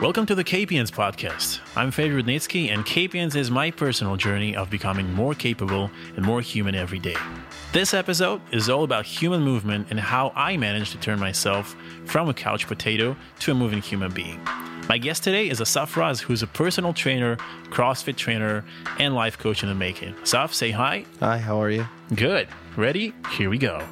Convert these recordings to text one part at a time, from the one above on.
Welcome to the Capiens podcast. I'm Fedor Rudnitsky, and Capiens is my personal journey of becoming more capable and more human every day. This episode is all about human movement and how I managed to turn myself from a couch potato to a moving human being. My guest today is Asaf Raz, who's a personal trainer, CrossFit trainer, and life coach in the making. Asaf, say hi. Hi, how are you? Good. Ready? Here we go.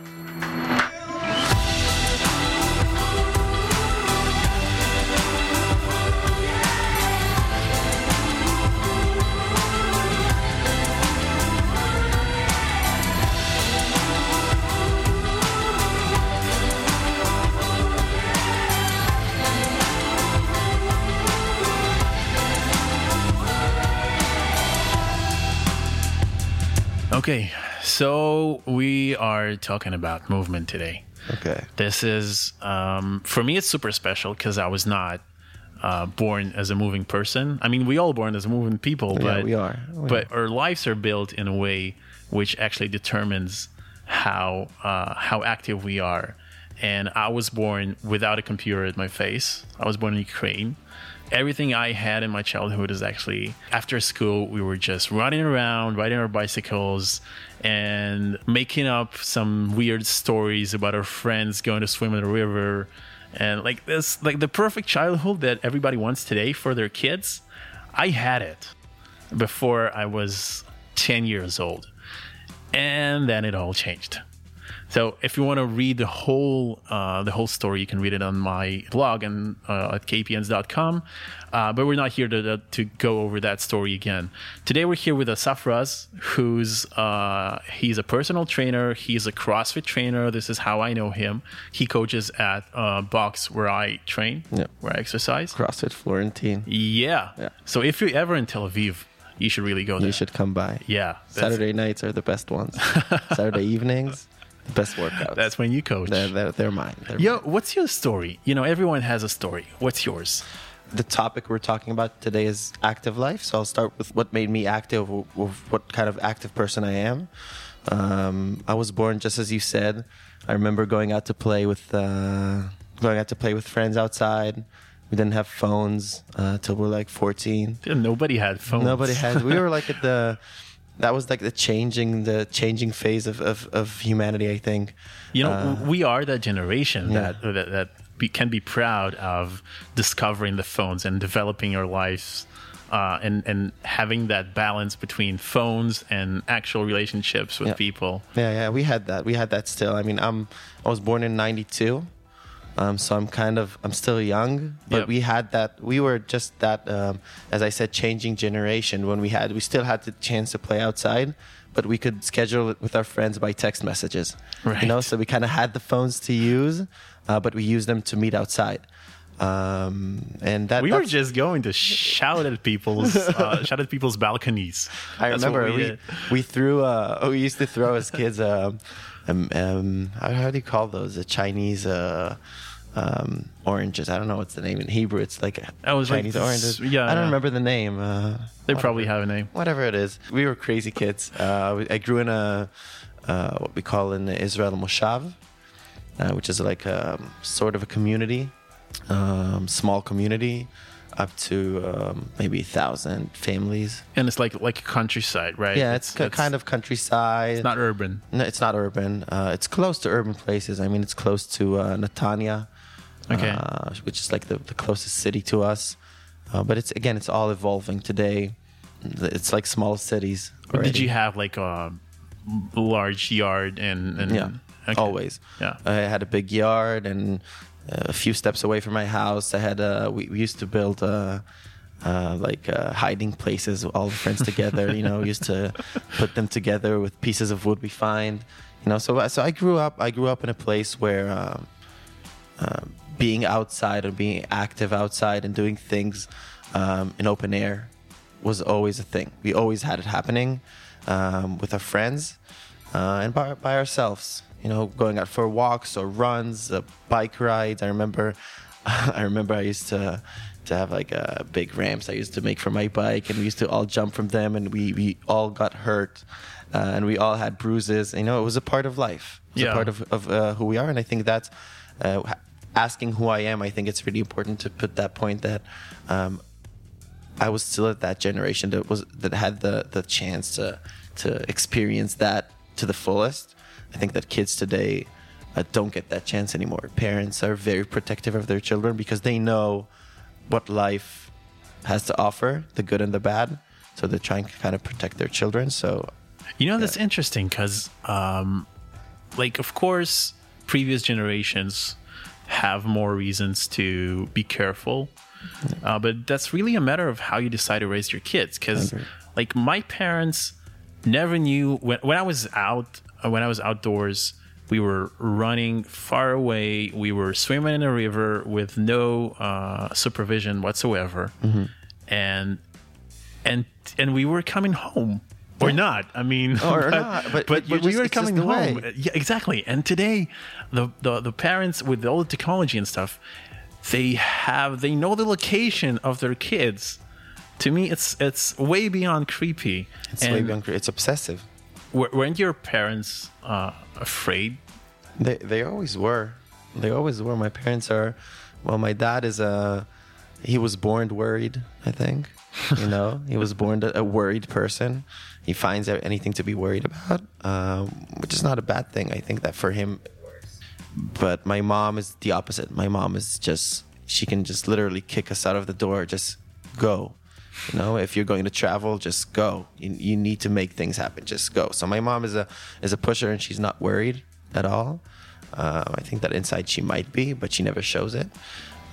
Okay, so we are talking about movement today. Okay. This is, um, for me, it's super special because I was not uh, born as a moving person. I mean, we all born as moving people, Yeah, but we are. We but our lives are built in a way which actually determines how uh, how active we are. And I was born without a computer at my face. I was born in Ukraine. Everything I had in my childhood is actually after school, we were just running around, riding our bicycles, and making up some weird stories about our friends going to swim in the river. And like this, like the perfect childhood that everybody wants today for their kids. I had it before I was 10 years old. And then it all changed. So if you want to read the whole uh, the whole story, you can read it on my blog and uh, at kpns.com. Uh, but we're not here to, to go over that story again. Today we're here with Asaf Raz, who's uh, he's a personal trainer. He's a CrossFit trainer. This is how I know him. He coaches at uh, Box where I train, Yeah. where I exercise. CrossFit Florentin. Yeah. Yeah. So if you're ever in Tel Aviv, you should really go there. You should come by. Yeah. Saturday nights are the best ones. Saturday evenings, the best workouts. That's when you coach. they're, they're, they're mine. They're Yo, mine. what's your story? You know, everyone has a story. What's yours? The topic we're talking about today is active life. So I'll start with what made me active, with what kind of active person I am. Um, I was born just as you said. I remember going out to play with uh, going out to play with friends outside. We didn't have phones uh, till we were like 14. Nobody had phones. Nobody had. We were like at the. That was like the changing, the changing phase of, of, of humanity. I think. You know, Uh, we are that generation yeah. that that, that we can be proud of discovering the phones and developing our lives. Uh, and and having that balance between phones and actual relationships with Yeah. people. Yeah, yeah, we had that. We had that still. I mean, I'm I was born in '92, um, so I'm kind of I'm still young, but Yep. we had that. We were just that, um, as I said, changing generation. When we had, we still had the chance to play outside, but we could schedule it with our friends by text messages. Right. You know, so we kind of had the phones to use, uh, but we used them to meet outside. Um, and that We were just going to shout at people's uh, shout at people's balconies. I That's remember we we we, threw uh we used to throw as kids um um, um how, do you call those the Chinese uh um oranges I don't know what's the name in Hebrew it's like I was like Chinese this- oranges yeah, I don't yeah. remember the name uh They probably have a name. whatever it is we were crazy kids uh I grew in a uh what we call in Israel a moshav uh, which is like a sort of a community um small community up to um, maybe a thousand families And it's like like countryside, right? yeah, it's, ki- kind of countryside. it's not urban. No, it's not urban. Uh, it's close to urban places. I mean, it's close to uh, Netanya, Okay. uh, which is like the, the closest city to us. Uh, but it's again, it's all evolving today. It's like small cities. Did you have like a large yard and, and Yeah, Okay. always. Yeah. I had a big yard, and a few steps away from my house, I had. Uh, we, we used to build. Uh, uh, like uh, hiding places, with all the friends together. You know, we used to put them together with pieces of wood we find. You know, so so I grew up. I grew up in a place where um, uh, being outside and being active outside and doing things um, in open air was always a thing. We always had it happening um, with our friends uh, and by, by ourselves. You know, going out for walks or runs, uh, bike rides. I remember, I remember I used to to have like uh, big ramps I used to make for my bike, and we used to all jump from them, and we we all got hurt, uh, and we all had bruises. You know, it was a part of life. It was Yeah. a part of of uh, who we are, and I think that's uh, asking who I am, I think it's really important to put that point that um, I was still at that generation that was that had the the chance to to experience that to the fullest. I think that kids today uh, don't get that chance anymore. Parents are very protective of their children because they know what life has to offer, the good and the bad. So they're trying to kind of protect their children. So You know, that's interesting because, um, like, of course, previous generations have more reasons to be careful, uh, but that's really a matter of how you decide to raise your kids. Because, like, my parents never knew when when I was out uh, when I was outdoors. We were running far away. We were swimming in a river with no uh, supervision whatsoever, and and and we were coming home or not. I mean, Or not, but- but you're we were coming home. way. Yeah, exactly. And today, the, the the parents with all the technology and stuff, they have they know the location of their kids. To me, it's it's way beyond creepy. it's and way beyond, creepy. it's obsessive. weren't your parents uh, afraid? They they always were. They always were. My parents are. Well, my dad is a. He was born worried. I think. You know, he was born a worried person. He finds anything to be worried about, um, which is not a bad thing. I think that for him. But my mom is the opposite. My mom is just. She can just literally kick us out of the door. Just go. You know, if you're going to travel, just go. You, you need to make things happen. Just go. So my mom is a is a pusher, and she's not worried at all. Uh, I think that inside she might be, but she never shows it.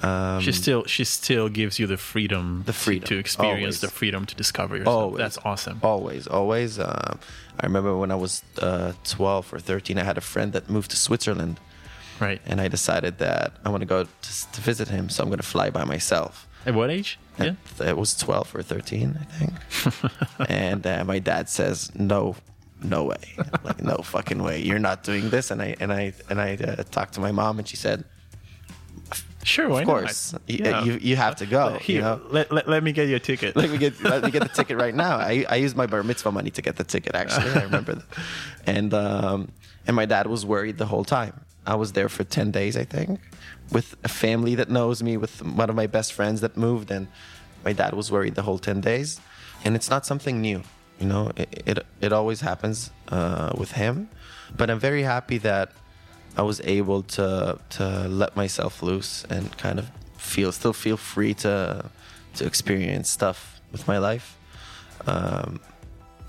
Um, She still she still gives you the freedom, The freedom, to, experience always. the freedom to discover yourself. Always. That's awesome. Always, always. Um, I remember when I was uh, 12 or 13, I had a friend that moved to Switzerland, Right. and I decided that I want to go to, to visit him, so I'm going to fly by myself. At what age? Yeah. And It was 12 or 13, I think. and uh, my dad says, "No, no way, like no fucking way, you're not doing this." And I and I and I uh, talked to my mom, and she said, Sure. Why "Of course, you, Yeah. you you have to go." Here, you know, let, let, let me get you a ticket. let me get let me get the ticket right now. I, I used my bar mitzvah money to get the ticket. Actually, I remember that. And um, and my dad was worried the whole time. I was there for ten days, I think, with a family that knows me, with one of my best friends that moved, and my dad was worried the whole ten days. And it's not something new, you know. It it, it always happens uh, with him, but I'm very happy that I was able to to let myself loose and kind of feel still feel free to to experience stuff with my life. Um,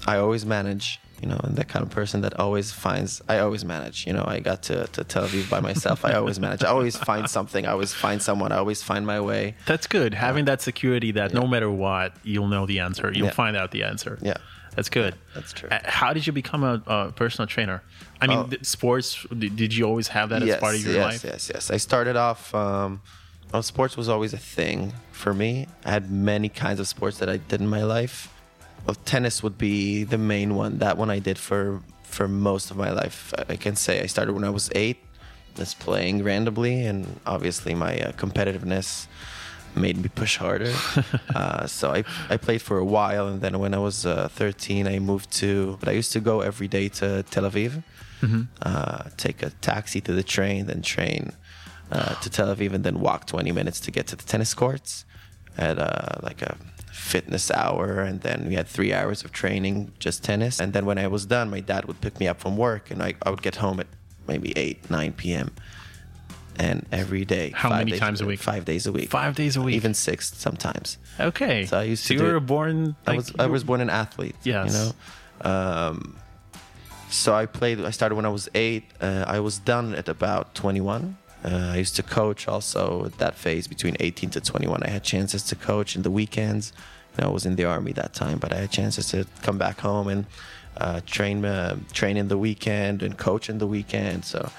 I always manage, you know, and that kind of person that always finds. I always manage, you know. I got to to Tel Aviv by myself. I always manage. I always find something. I always find someone. I always find my way. That's good. Having that security that no matter what, you'll know the answer. You'll Yeah. find out the answer. Yeah. That's good. That's true. Uh, How did you become a, a personal trainer? I mean, Oh. sports. Did, you always have that as part of your yes, life? Yes, yes, I started off. Um, well, sports was always a thing for me. I had many kinds of sports that I did in my life. Well, tennis would be the main one. That one I did for for most of my life. I can say I started when I was eight, just playing randomly, and obviously my uh, competitiveness made me push harder. uh, so I, I played for a while, and then when I was uh, 13, I moved to. But I used to go every day to Tel Aviv, uh, take a taxi to the train, then train uh, to Tel Aviv, and then walk 20 minutes to get to the tennis courts at uh, like a fitness hour, and then we had three hours of training, just tennis. And then when I was done, my dad would pick me up from work, and I, I would get home at maybe 8, 9 p.m. And every day, How five mame days times a week? Five days a week. Five days a week. Even six sometimes. Okay. So I used So to you were it- born. I was I was born an athlete. Yes. You know. Um, so I played. I started when I was eight. Uh, I was done at about 21. Uh, I used to coach also at that phase between 18 to 21. I had chances to coach in the weekends. You know, I was in the army that time, but I had chances to come back home and uh, train uh, train in the weekend and coach in the weekend. So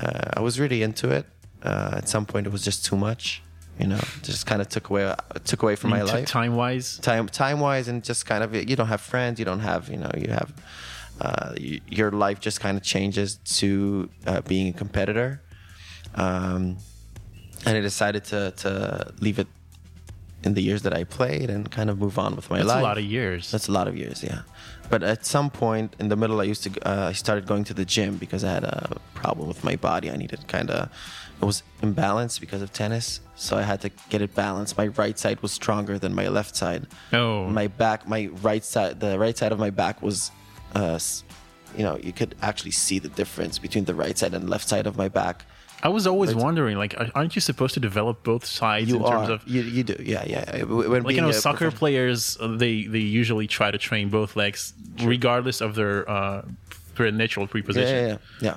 uh, I was really into it. Uh, at some point, it was just too much. You know, just kind of took away took away from my life Time wise. time time wise and just kind of you don't have friends you don't have you know you have uh, y your life just kind of changes to uh, being a competitor um, and I decided to to leave it in the years that I played and kind of move on with my That's life. That's a lot of years. That's a lot of years, yeah. But at some point in the middle, I used to uh, I started going to the gym because I had a problem with my body. I needed kind of it was imbalanced because of tennis, so I had to get it balanced. My right side was stronger than my left side. oh, My back, my right side, the right side of my back was, uh, you know, you could actually see the difference between the right side and left side of my back. I was always wondering, like, aren't you supposed to develop both sides You in are, terms of you, you do, yeah, yeah. When like you know soccer players uh, they they usually try to train both legs regardless of their uh their natural preposition Yeah, yeah,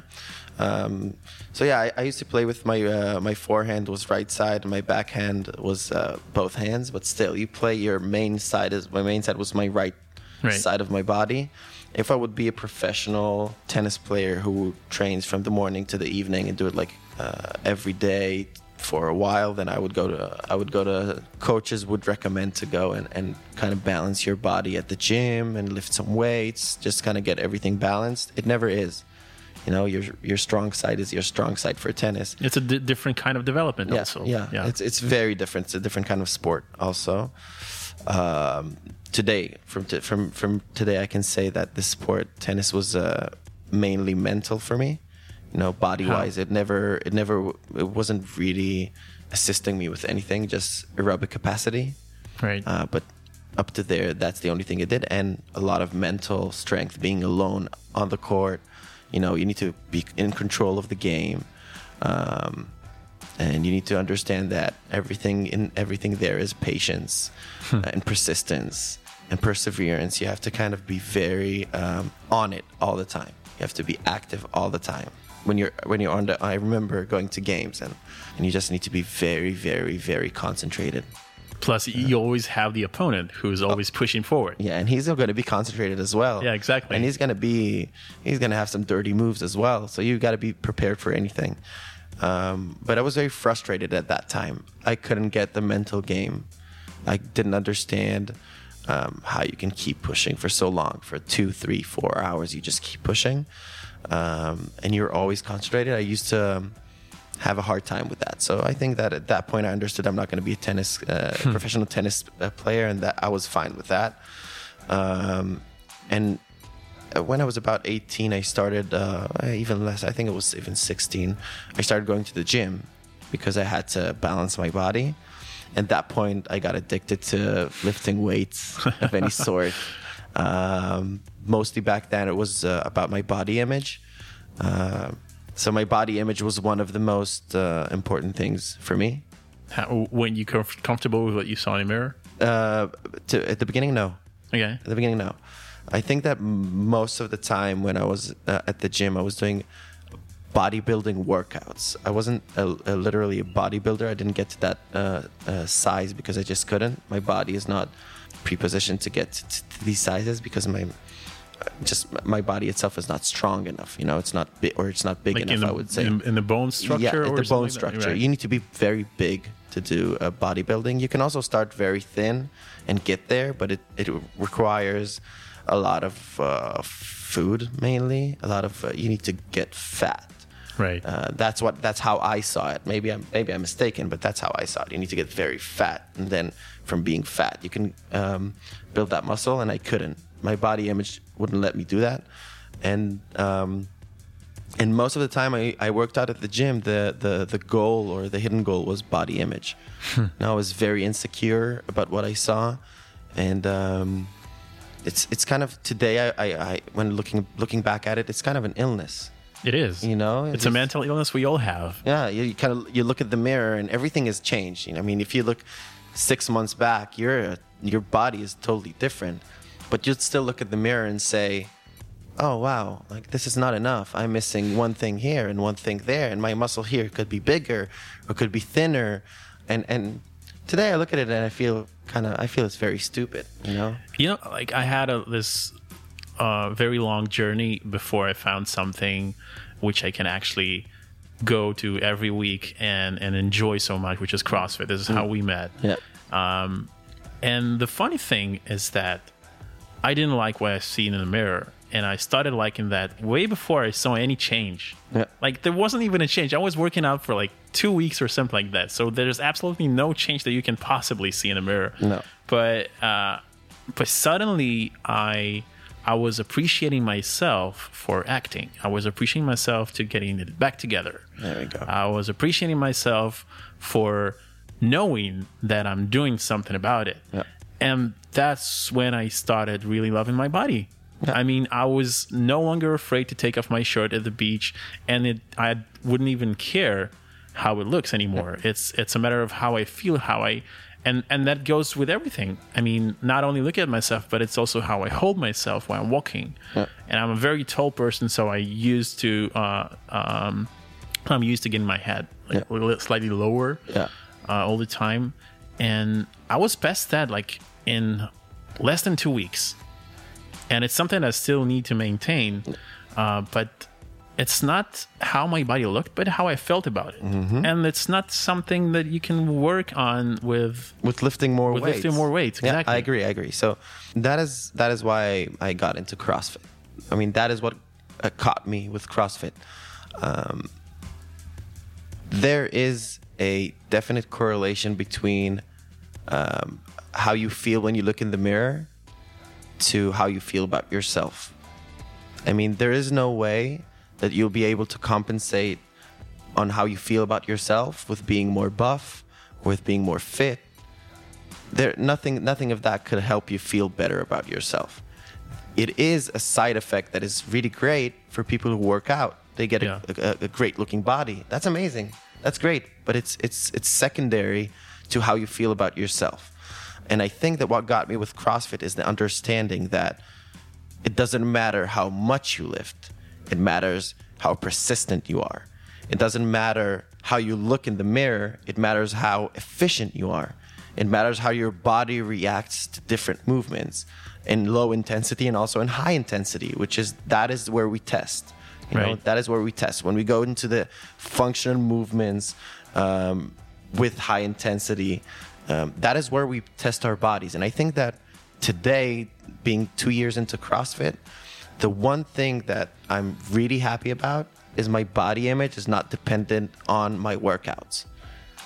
yeah. Um, so yeah, I, I used to play with my uh, my forehand was right side, and my backhand was uh, both hands. But still, you play your main side is my main side was my right, Right. side of my body. If I would be a professional tennis player who trains from the morning to the evening and do it like uh, every day for a while, then I would go to I would go to coaches would recommend to go and, and kind of balance your body at the gym and lift some weights, just kind of get everything balanced. It never is. You know, your your strong side is your strong side for tennis. it's a different kind of development Yeah, also yeah, It's it's very different. It's a different kind of sport also. Um, today, from t- from from today, I can say that this sport, tennis, was uh, mainly mental for me. You know, body wise, it never it never it wasn't really assisting me with anything, just aerobic capacity. right Uh, but up to there, that's the only thing it did, and a lot of mental strength. Being alone on the court, you know, you need to be in control of the game, um, and you need to understand that everything in everything there is patience and persistence and perseverance. You have to kind of be very um, on it all the time. You have to be active all the time. When you're when you're on the, I remember going to games and and you just need to be very very very concentrated. plus you always have the opponent who's always pushing forward Yeah, and he's going to be concentrated as well. Yeah, exactly. And he's going to be he's going to have some dirty moves as well. So you got to be prepared for anything. Um, but I was very frustrated at that time. I couldn't get the mental game. I didn't understand um, how you can keep pushing for so long for two, three, four hours. You just keep pushing, um, and you're always concentrated. I used to. Um, have a hard time with that. So I think that at that point I understood I'm not going to be a tennis uh, professional tennis uh, player, and that I was fine with that. Um, and uh, when I was about 18, I started uh, even less. I think it was even 16. I started going to the gym because I had to balance my body. At that point, I got addicted to lifting weights of any sort. Um, mostly back then, it was uh, about my body image. Uh, so my body image was one of the most uh, important things for me. How, when you comf- comfortable with what you saw in the mirror Uh, to, at the beginning, no. okay At the beginning, no. I think that most of the time when I was uh, at the gym, I was doing bodybuilding workouts. I wasn't a, a, literally a bodybuilder. I didn't get to that uh, uh, size because I just couldn't. My body is not prepositioned to get to, to these sizes because my just my body itself is not strong enough. You know, it's not big or it's not big like enough. the, I would say in, in the bone structure yeah, or the bone like structure. Right. You need to be very big to do uh, bodybuilding. You can also start very thin and get there, but it, it requires a lot of uh, food mainly. A lot of uh, you need to get fat. right Uh, that's what that's how I saw it. Maybe I'm maybe I'm mistaken, but that's how I saw it. You need to get very fat, and then from being fat, you can um, build that muscle. And I couldn't. My body image wouldn't let me do that, and um, and most of the time I, I worked out at the gym. The, the the goal or the hidden goal was body image. now I was very insecure about what I saw, and um, it's it's kind of today. I, I, I when looking looking back at it, it's kind of an illness. it is You know, it's it's a mental illness we all have Yeah, you, you kind of you look at the mirror and everything has changed. You know, I mean, if you look six months back, your your body is totally different, but you'd still look at the mirror and say, "Oh wow, like this is not enough. I'm missing one thing here and one thing there, and my muscle here could be bigger or could be thinner." And and today I look at it and I feel kind of I feel it's very stupid. You know? you know like i had a this uh, very long journey before i found something which i can actually go to every week and and enjoy so much which is crossfit this is how we met Yeah. um, and the funny thing is that i didn't like what i seen in the mirror and I started liking that way before I saw any change. Yeah. Like there wasn't even a change. I was working out for like two weeks or something like that. So there's absolutely no change that you can possibly see in a mirror. No. But uh, but suddenly I I was appreciating myself for acting. I was appreciating myself to getting it back together. There we go. I was appreciating myself for knowing that I'm doing something about it. Yeah. And that's when I started really loving my body. I mean, I was no longer afraid to take off my shirt at the beach, and it I wouldn't even care how it looks anymore. It's it's a matter of how I feel, how I and and that goes with everything. I mean, not only look at myself, but it's also how I hold myself when I'm walking. And I'm a very tall person, so I used to uh, um, I'm used to getting my head like a slightly lower Yeah. uh, all the time, and I was past that like in less than two weeks, and it's something I still need to maintain, uh, but it's not how my body looked, but how I felt about it, and it's not something that you can work on with with lifting more with weights. lifting more weights. Yeah, I agree. I agree. So that is that is why I got into CrossFit. I mean, that is what uh, caught me with CrossFit. Um, there is a definite correlation between um, how you feel when you look in the mirror to how you feel about yourself. I mean, there is no way that you'll be able to compensate on how you feel about yourself with being more buff, with being more fit. There, nothing, nothing of that could help you feel better about yourself. It is a side effect that is really great for people who work out. They get Yeah. a, a, a great looking body. That's amazing. That's great. But it's it's it's secondary to how you feel about yourself. And I think that what got me with CrossFit is the understanding that it doesn't matter how much you lift. It matters how persistent you are. It doesn't matter how you look in the mirror. It matters how efficient you are. It matters how your body reacts to different movements in low intensity and also in high intensity, which is that is where we test. You know, that is where we test. When we go into the functional movements um, with high intensity, um, that is where we test our bodies. And I think that today, being two years into CrossFit, the one thing that I'm really happy about is my body image is not dependent on my workouts.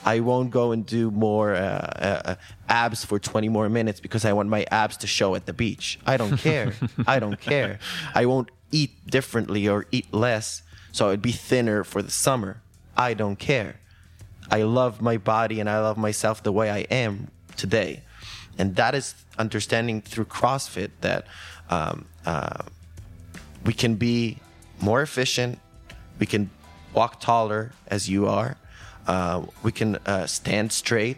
I won't go and do more uh, uh, abs for 20 more minutes because I want my abs to show at the beach. I don't care. I don't care. I won't eat differently or eat less so I'd be thinner for the summer. I don't care. I love my body and I love myself the way I am today. And that is understanding through CrossFit that um, uh, we can be more efficient, we can walk taller as you are, uh, we can uh, stand straight,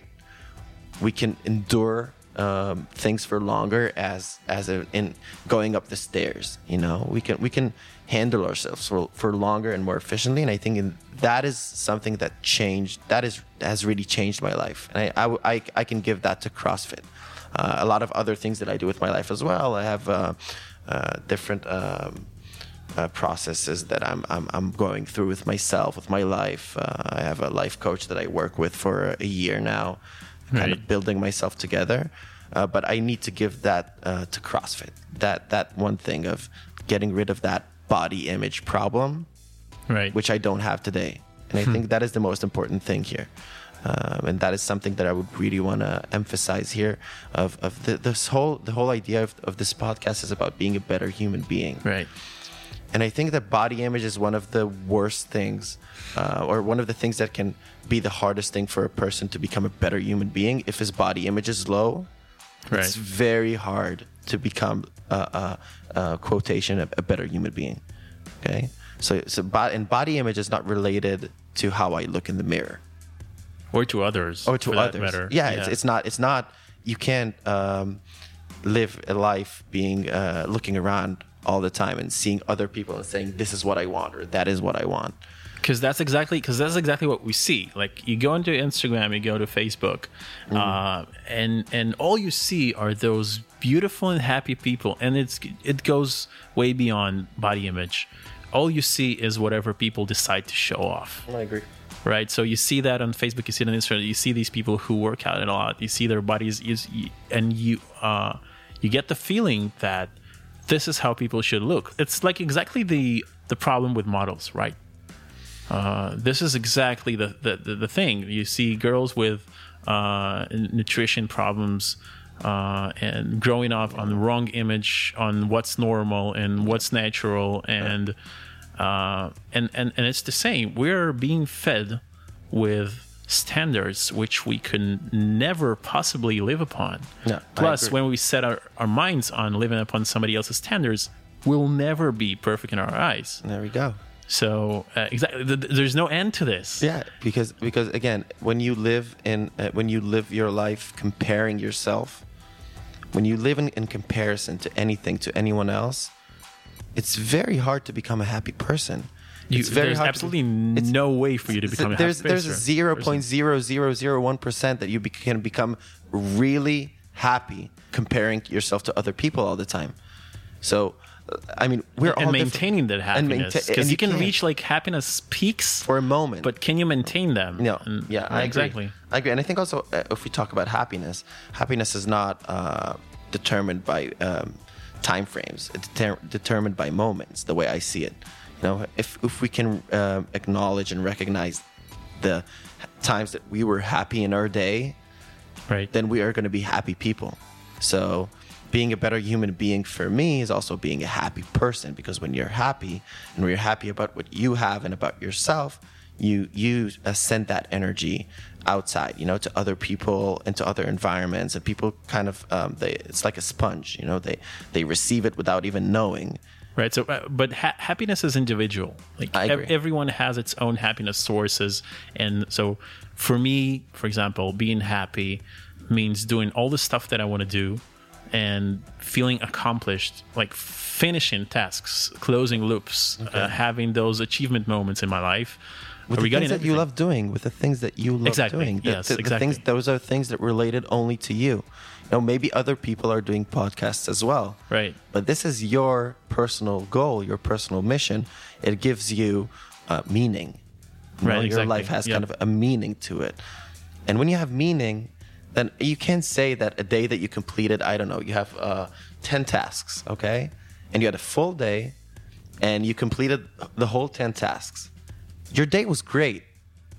we can endure um, things for longer as as a, in going up the stairs. You know, we can we can handle ourselves for, for longer and more efficiently. And I think in, that is something that changed. That is has really changed my life, and I I, I- I can give that to CrossFit. Uh, a lot of other things that I do with my life as well. I have uh, uh, different. Um, uh, processes that I'm, I'm I'm going through with myself, with my life. Uh, I have a life coach that I work with for a year now, kind of building myself together. Uh, but I need to give that uh, to CrossFit. That that one thing of getting rid of that body image problem, right. which I don't have today, and I think that is the most important thing here. Um, and that is something that I would really want to emphasize here. Of, of the, this whole the whole idea of, of this podcast is about being a better human being. right. And I think that body image is one of the worst things, uh, or one of the things that can be the hardest thing for a person to become a better human being. If his body image is low, Right. it's very hard to become a, a, a quotation a, a better human being. Okay, so so bo- and body image is not related to how I look in the mirror Or to others. or to others. matter. Yeah, It's, it's not. It's not. You can't um, live a life being uh, looking around all the time and seeing other people and saying this is what I want or that is what I want. Because that's exactly because that's exactly what we see like you go into instagram you go to facebook uh, and and all you see are those beautiful and happy people and it's it goes way beyond body image all you see is whatever people decide to show off I agree. right? So you see that on Facebook, you see it on Instagram, you see these people who work out a lot, you see their bodies, you, you- and you uh, you get the feeling that this is how people should look. It's like exactly the the problem with models, right? Uh, this is exactly the, the, the, the thing. You see girls with uh, nutrition problems uh, and growing up on the wrong image on what's normal and what's natural and uh, and, and and it's the same. We're being fed with standards which we can never possibly live upon. Yeah, Plus, when we set our, our minds on living upon somebody else's standards, we'll never be perfect in our eyes. There we go. So uh, exactly, th- th- there's no end to this. Yeah, because because again, when you live in uh, when you live your life comparing yourself, when you live in, in comparison to anything to anyone else, it's very hard to become a happy person. You, it's very there's hard absolutely be- no way for you to become there's a happy there's a person. zero point zero zero zero one percent that you be, can become really happy comparing yourself to other people all the time. So, I mean, we're all and different. maintaining that happiness because you can can't. reach like happiness peaks for a moment. but can you maintain them No, And- yeah, I agree. exactly I agree, and I think also uh, if we talk about happiness, happiness is not uh, determined by um, time frames. It's deter- determined by moments. The way I see it, you know, if if we can uh, acknowledge and recognize the times that we were happy in our day, right then we are going to be happy people. So, being a better human being for me is also being a happy person because when you're happy and when you're happy about what you have and about yourself, you you uh, send that energy outside, you know, to other people and to other environments, and people kind of um, they it's like a sponge, you know, they they receive it without even knowing. right so uh, but ha- happiness is individual like I ev- everyone has its own happiness sources and so for me for example being happy means doing all the stuff that i want to do and feeling accomplished like finishing tasks closing loops uh, having those achievement moments in my life with the things that you love doing, with the things that you love Exactly. doing. The, Yes, the- the exactly. things, those are things that related only to you. You know, maybe other people are doing podcasts as well. Right. But this is your personal goal, your personal mission. It gives you uh, meaning. You know, Right, Your life has kind of a meaning to it. And when you have meaning, then you can't say that a day that you completed, I don't know, you have uh, 10 tasks, okay? And you had a full day and you completed the whole 10 tasks. Your day was great,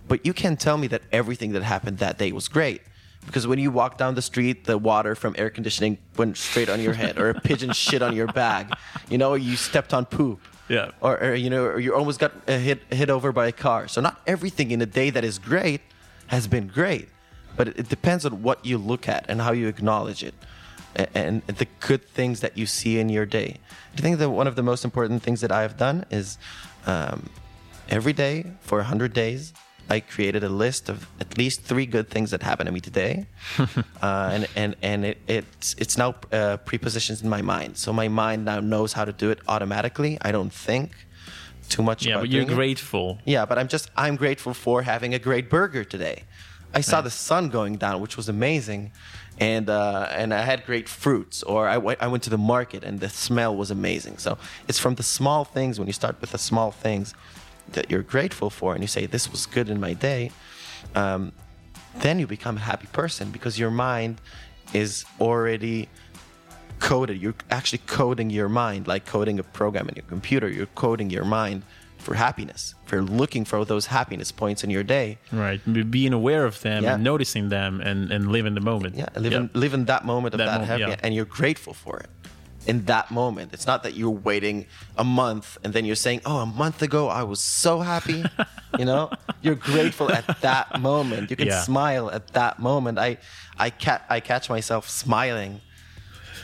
but you can't tell me that everything that happened that day was great. Because when you walk down the street, the water from air conditioning went straight on your head, or a pigeon shit on your bag. You know, you stepped on poop. Yeah. Or, or you know, or you almost got uh, hit hit over by a car. So not everything in a day that is great has been great, but it, it depends on what you look at and how you acknowledge it, and, the good things that you see in your day. I think that one of the most important things that I have done is um, every day for 100 days i created a list of at least three good things that happened to me today. Uh, and and and it, it's it's now uh, prepositions in my mind. So my mind now knows how to do it automatically. I don't think too much yeah about but you're doing it. grateful. Yeah but i'm just i'm grateful for having a great burger today i saw the sun going down which was amazing and uh, and I had great fruits, or I went I went to the market and the smell was amazing. So it's from the small things when you start with the small things that you're grateful for, and you say this was good in my day. Um, then you become a happy person because your mind is already coded. You're actually coding your mind, like coding a program in your computer. You're coding your mind for happiness, for looking for those happiness points in your day. right being aware of them Yeah. and noticing them and and live in the moment Yeah, live, in, Yep. live in that moment of That that, moment, happiness, yeah. and you're grateful for it. In that moment, it's not that you're waiting a month and then you're saying, "Oh, a month ago I was so happy." you know, you're grateful at that moment. You can Yeah. smile at that moment. I, I ca- I catch myself smiling,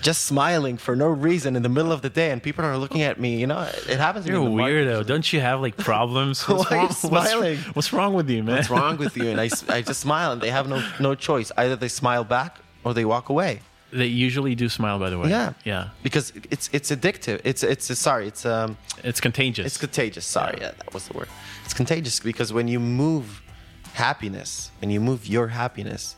just smiling for no reason in the middle of the day, and people are looking at me. You know, it happens. You're a the market. Don't you have like problems? What's Why wrong? What's- smiling? What's, wrong with you, man? What's wrong with you? And I, I just smile, and they have no no choice. Either they smile back or they walk away. They usually do smile, by the way. Yeah, yeah. Because it's it's addictive. It's it's sorry. It's um It's contagious. it's contagious. Sorry, Yeah. yeah, that was the word. It's contagious because when you move happiness, when you move your happiness,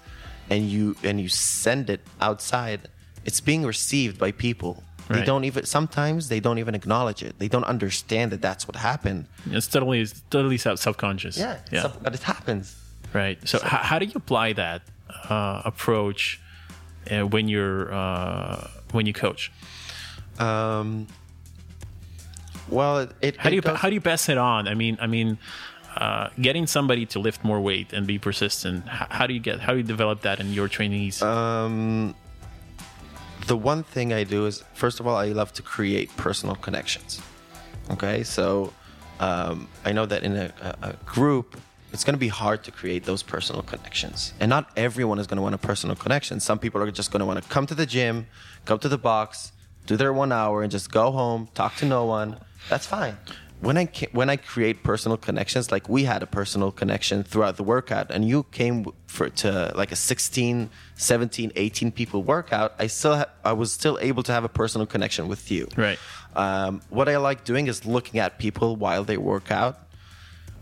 and you and you send it outside, it's being received by people. They don't even sometimes they don't even acknowledge it. They don't understand that that's what happened. It's totally, it's totally self subconscious. Yeah, yeah. but it happens. Right. So, how, how do you apply that uh, approach uh, when you're uh, when you coach? Um, well, it, it How do you goes- how do you pass it on? I mean, I mean, uh, getting somebody to lift more weight and be persistent. How, how do you get how do you develop that in your trainees? Um, the one thing I do is, first of all, I love to create personal connections. Okay, so um, I know that in a, a, group, it's going to be hard to create those personal connections. And not everyone is going to want a personal connection. Some people are just going to want to come to the gym, go to the box, do their one hour, and just go home, talk to no one. That's fine. When I ca- when I create personal connections, like we had a personal connection throughout the workout, and you came for to like a 16, 17, 18 people workout, I still ha- I was still able to have a personal connection with you. Right. Um, what I like doing is looking at people while they work out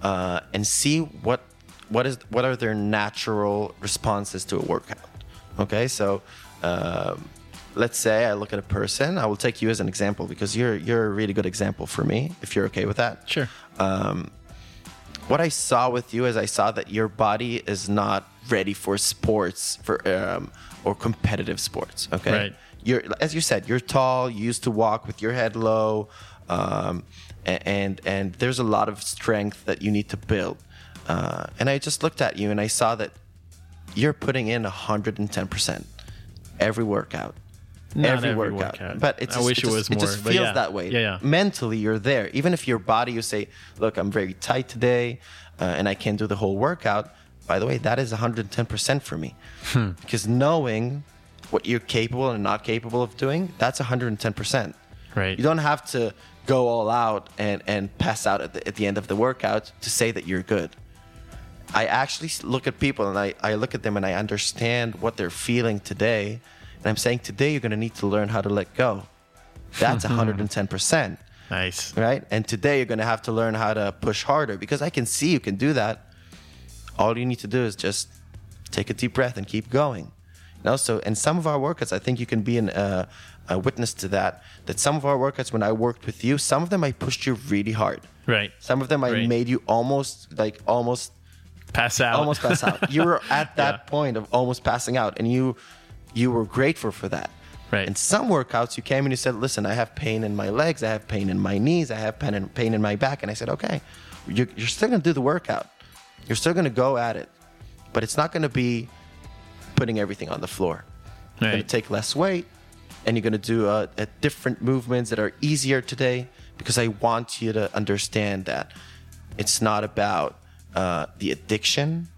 uh, and see what what is what are their natural responses to a workout. Okay, so um, let's say I look at a person. I will take you as an example because you're you're a really good example for me. If you're okay with that, Sure. Um, what I saw with you is I saw that your body is not ready for sports for um, or competitive sports. Okay, Right. You're as you said, you're tall. You used to walk with your head low, um, and and there's a lot of strength that you need to build. Uh, and I just looked at you and I saw that you're putting in 110 percent every workout. Not every workout. but it's I just, wish it, it just, was it just feels yeah. that way Yeah, yeah. mentally you're there even if your body you say look i'm very tight today uh, and i can't do the whole workout by the way that is 110% for me Hmm. because knowing what you're capable and not capable of doing that's 110% Right. you don't have to go all out and, and pass out at the, at the end of the workout to say that you're good I actually look at people and I, I look at them and I understand what they're feeling today. And I'm saying today you're going to need to learn how to let go. That's 110%, Nice. right? And today you're going to have to learn how to push harder because I can see you can do that. All you need to do is just take a deep breath and keep going. You know, so in some of our workouts, I think you can be an, uh, a witness to that. That some of our workouts, when I worked with you, some of them I pushed you really hard. Right. Some of them I Right. made you almost like almost Pass out. almost pass out. You were at that Yeah. point of almost passing out, and you you were grateful for that. Right. In some workouts, you came and you said, "Listen, I have pain in my legs, I have pain in my knees, I have pain in, pain in my back," and I said, "Okay, you're, you're still going to do the workout. You're still going to go at it, but it's not going to be putting everything on the floor. You're going to take less weight, and you're going to do uh, uh, different movements that are easier today because I want you to understand that it's not about uh, the addiction,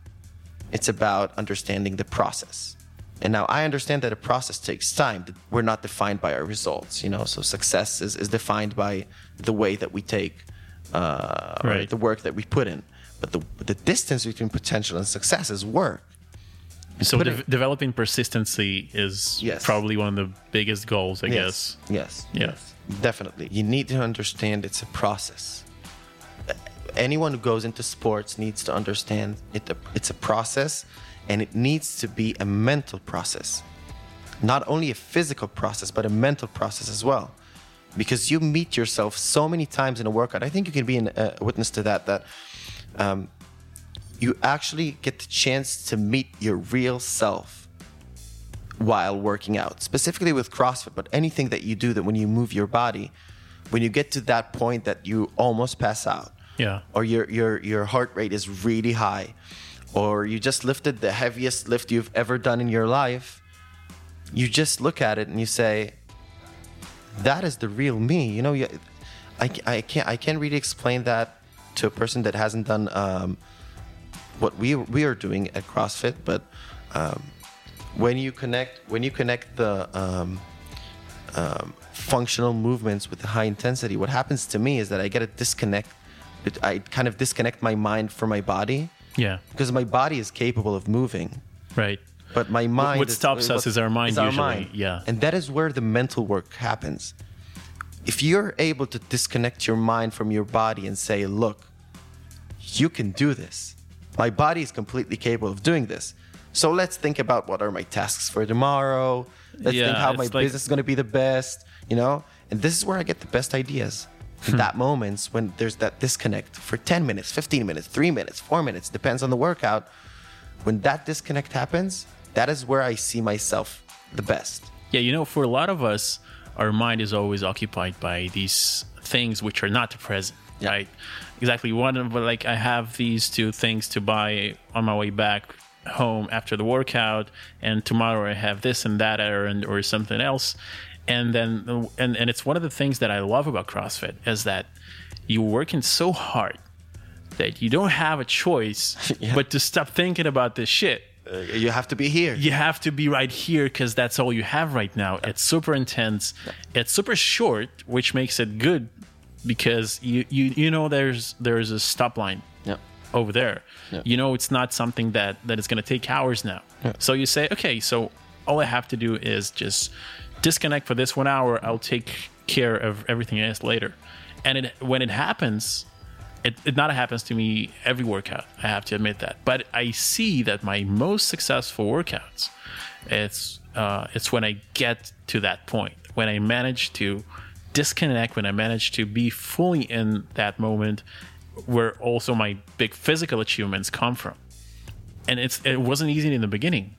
it's about understanding the process. And now I understand that a process takes time. that We're not defined by our results, you know. So success is, is defined by the way that we take, uh, Right. the work that we put in. But the the distance between potential and success is work. so de- developing persistency is Yes. probably one of the biggest goals, I Yes. guess. Yes. Yes. Definitely. You need to understand it's a process. Anyone who goes into sports needs to understand it, it's a process and it needs to be a mental process. Not only a physical process, but a mental process as well. Because you meet yourself so many times in a workout. I think you can be a witness to that, that um, you actually get the chance to meet your real self while working out, specifically with CrossFit, but anything that you do that when you move your body, when you get to that point that you almost pass out, Yeah. or your your your heart rate is really high, or you just lifted the heaviest lift you've ever done in your life, you just look at it and you say, "That is the real me." You know, you, I, I can't I can't really explain that to a person that hasn't done um, what we we are doing at CrossFit, but um, when you connect when you connect the um, um, functional movements with the high intensity, what happens to me is that I get a disconnect. I kind of disconnect my mind from my body Yeah. because my body is capable of moving, Right. but my mind. what stops us is our mind usually, yeah. and that is where the mental work happens. If you're able to disconnect your mind from your body and say, "Look, you can do this. My body is completely capable of doing this." So let's think about what are my tasks for tomorrow. Let's Yeah, think how my like- business is going to be the best, you know? And this is where I get the best ideas. Hmm. In that moments when there's that disconnect for 10 minutes, 15 minutes, 3 minutes, 4 minutes, depends on the workout. When that disconnect happens, that is where I see myself the best. Yeah, you know, for a lot of us, our mind is always occupied by these things which are not the present. Yeah. Right? Exactly. One of like I have these two things to buy on my way back home after the workout, and tomorrow I have this and that errand or something else. And then and, and it's one of the things that I love about CrossFit is that you're working so hard that you don't have a choice Yeah. but to stop thinking about this shit Uh, you have to be here. you have to be right here because that's all you have right now. It's super intense. It's super short, which makes it good because you you, you know there's there's a stop line Yeah. over there. Yeah. You know it's not something that that is going to take hours now. Yeah. So you say, okay, so all I have to do is just disconnect for this one hour. I'll take care of everything else later. And it, when it happens, it, it not happens to me every workout. I have to admit that, but I see that my most successful workouts, it's uh, it's when I get to that point when I manage to disconnect, when I manage to be fully in that moment, where also my big physical achievements come from. And it's it wasn't easy in the beginning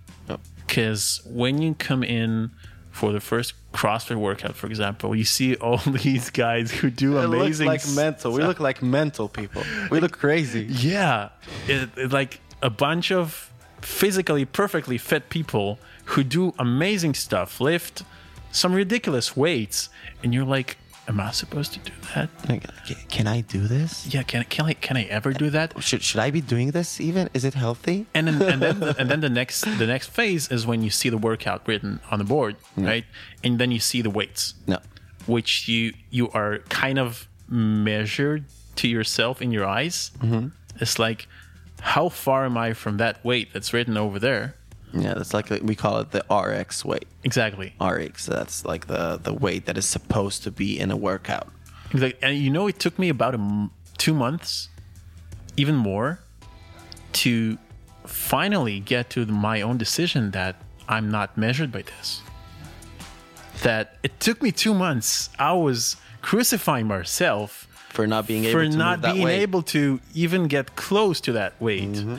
because when you come in for the first CrossFit workout, for example, you see all these guys who do It looks amazing like mental. We look like mental people. We look crazy. yeah, it, it- like a bunch of physically perfectly fit people who do amazing stuff, lift some ridiculous weights, and you're like, "Am I supposed to do that? Like, Can I do this? Yeah, can can I can I ever do that?" Should should I be doing this even? Is it healthy? And then and then the, and then the next the next phase is when you see the workout written on the board, right? And then you see the weights. No. which you you are kind of measured to yourself in your eyes. Mm-hmm. It's like, how far am I from that weight that's written over there? Yeah, that's like we call it the RX weight. Exactly. RX. That's like the the weight that is supposed to be in a workout. Exactly. And you know, it took me about a m- two months, even more, to finally get to the, my own decision that I'm not measured by this. That it took me two months. I was crucifying myself For not being able for to not being weight. able to even get close to that weight Mm-hmm.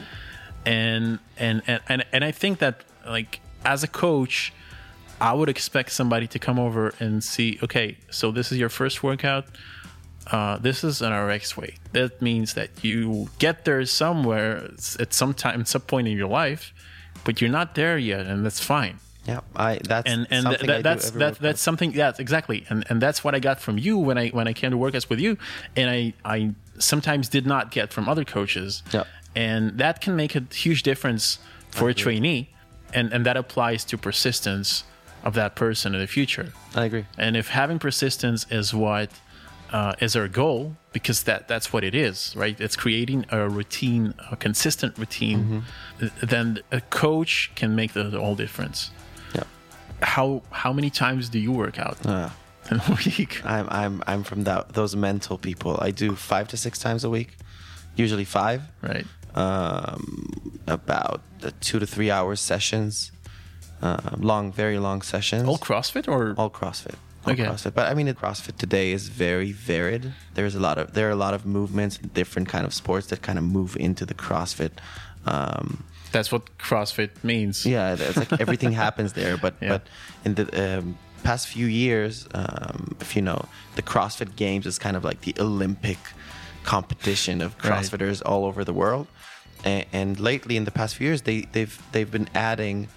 And, and and and and i think that like as a coach i would expect somebody to come over and see okay so this is your first workout. Uh, this is an rx weight. That means that you get there somewhere at some time some point in your life but you're not there yet and that's fine. Yeah, I that's and and something that, I that's that, that's something yeah exactly. And and that's what I got from you when I when I came to work as with you. And I I sometimes did not get from other coaches. Yeah. And that can make a huge difference for a trainee and and that applies to persistence of that person in the future I agree. and if having persistence is what uh, is our goal, because that that's what it is, right? It's creating a routine, a consistent routine. th- Then a coach can make the, the whole difference. Yeah. How how many times do you work out Uh, in a week? I'm I'm I'm from that those mental people. I do five to six times a week, usually five. Right. Um, about the two to three hour sessions, uh, long, very long sessions. All CrossFit or all CrossFit. All Okay. CrossFit. But I mean, CrossFit today is very varied. There's a lot of there are a lot of movements, different kind of sports that kind of move into the CrossFit. Um, that's what CrossFit means? yeah, it's like everything happens there. But Yeah. but in the um, past few years, um, if you know, the CrossFit Games is kind of like the Olympic competition of Right. CrossFitters all over the world. And, and lately, in the past few years, they they've they've been adding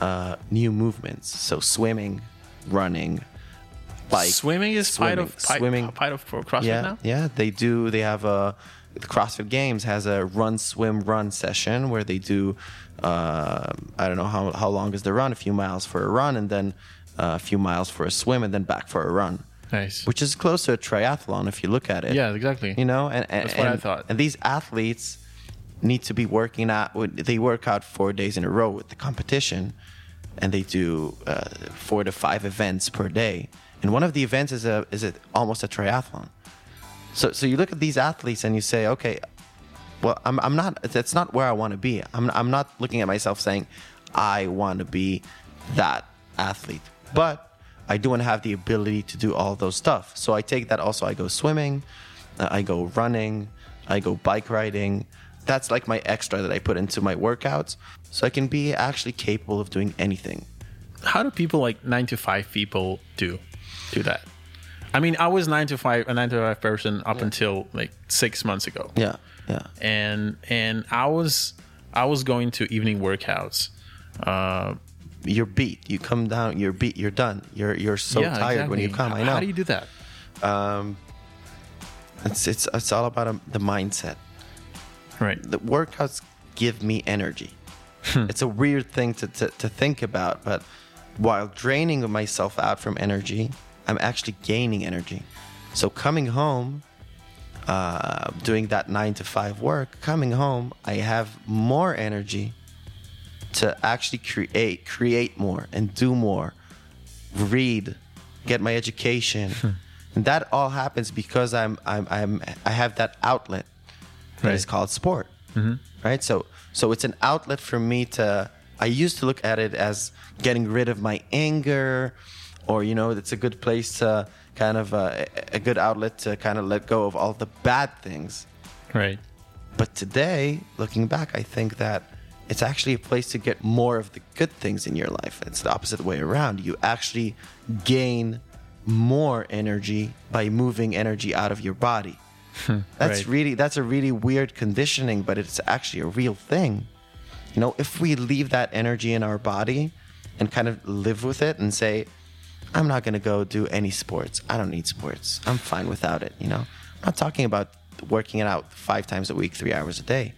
uh, new movements. So swimming, running, bike, swimming is part of swimming. part of CrossFit yeah, now. Yeah, they do. They have a the CrossFit Games has a run, swim, run session where they do. Uh, I don't know how how long is the run? A few miles for a run, and then uh, a few miles for a swim, and then back for a run. Nice. Which is close to a triathlon if you look at it. yeah, exactly. You know, and, and That's what I thought. And these athletes need to be working out. They work out four days in a row with the competition, and they do uh, four to five events per day. And one of the events is a is a, almost a triathlon. So so you look at these athletes and you say, okay, well, I'm I'm not. That's not where I want to be. I'm I'm not looking at myself saying, I want to be that athlete, but I do want to have the ability to do all those stuff. So I take that also. I go swimming, uh, I go running, I go bike riding. That's like my extra that I put into my workouts, so I can be actually capable of doing anything. How do people like nine to five people do? do that. I mean, I was nine to five, a nine to five person up until like six months ago. Yeah, yeah. and and I was I was going to evening workouts. Uh, You're beat. You come down. You're beat. You're done. You're you're so yeah, tired when you come. I know. How do you do that? um, it's it's it's all about um, the mindset. Right. the workouts give me energy. Hmm. it's a weird thing to, to, to think about, but while draining myself out from energy, I'm actually gaining energy. So coming home, uh, doing that nine to five work, coming home, I have more energy to actually create, create more and do more, read, get my education. and that all happens because I'm, I'm, I'm, I have that outlet that is Right. called sport. Right. So, so it's an outlet for me to, I used to look at it as getting rid of my anger or, you know, it's a good place to kind of, uh, a good outlet to kind of let go of all the bad things. Right. But today, looking back, I think that it's actually a place to get more of the good things in your life. It's the opposite way around. You actually gain more energy by moving energy out of your body. Hmm. That's Right. really that's a really weird conditioning, but it's actually a real thing. You know, if we leave that energy in our body and kind of live with it and say, I'm not going to go do any sports. I don't need sports. I'm fine without it, you know? I'm not talking about working it out five times a week, three hours a day.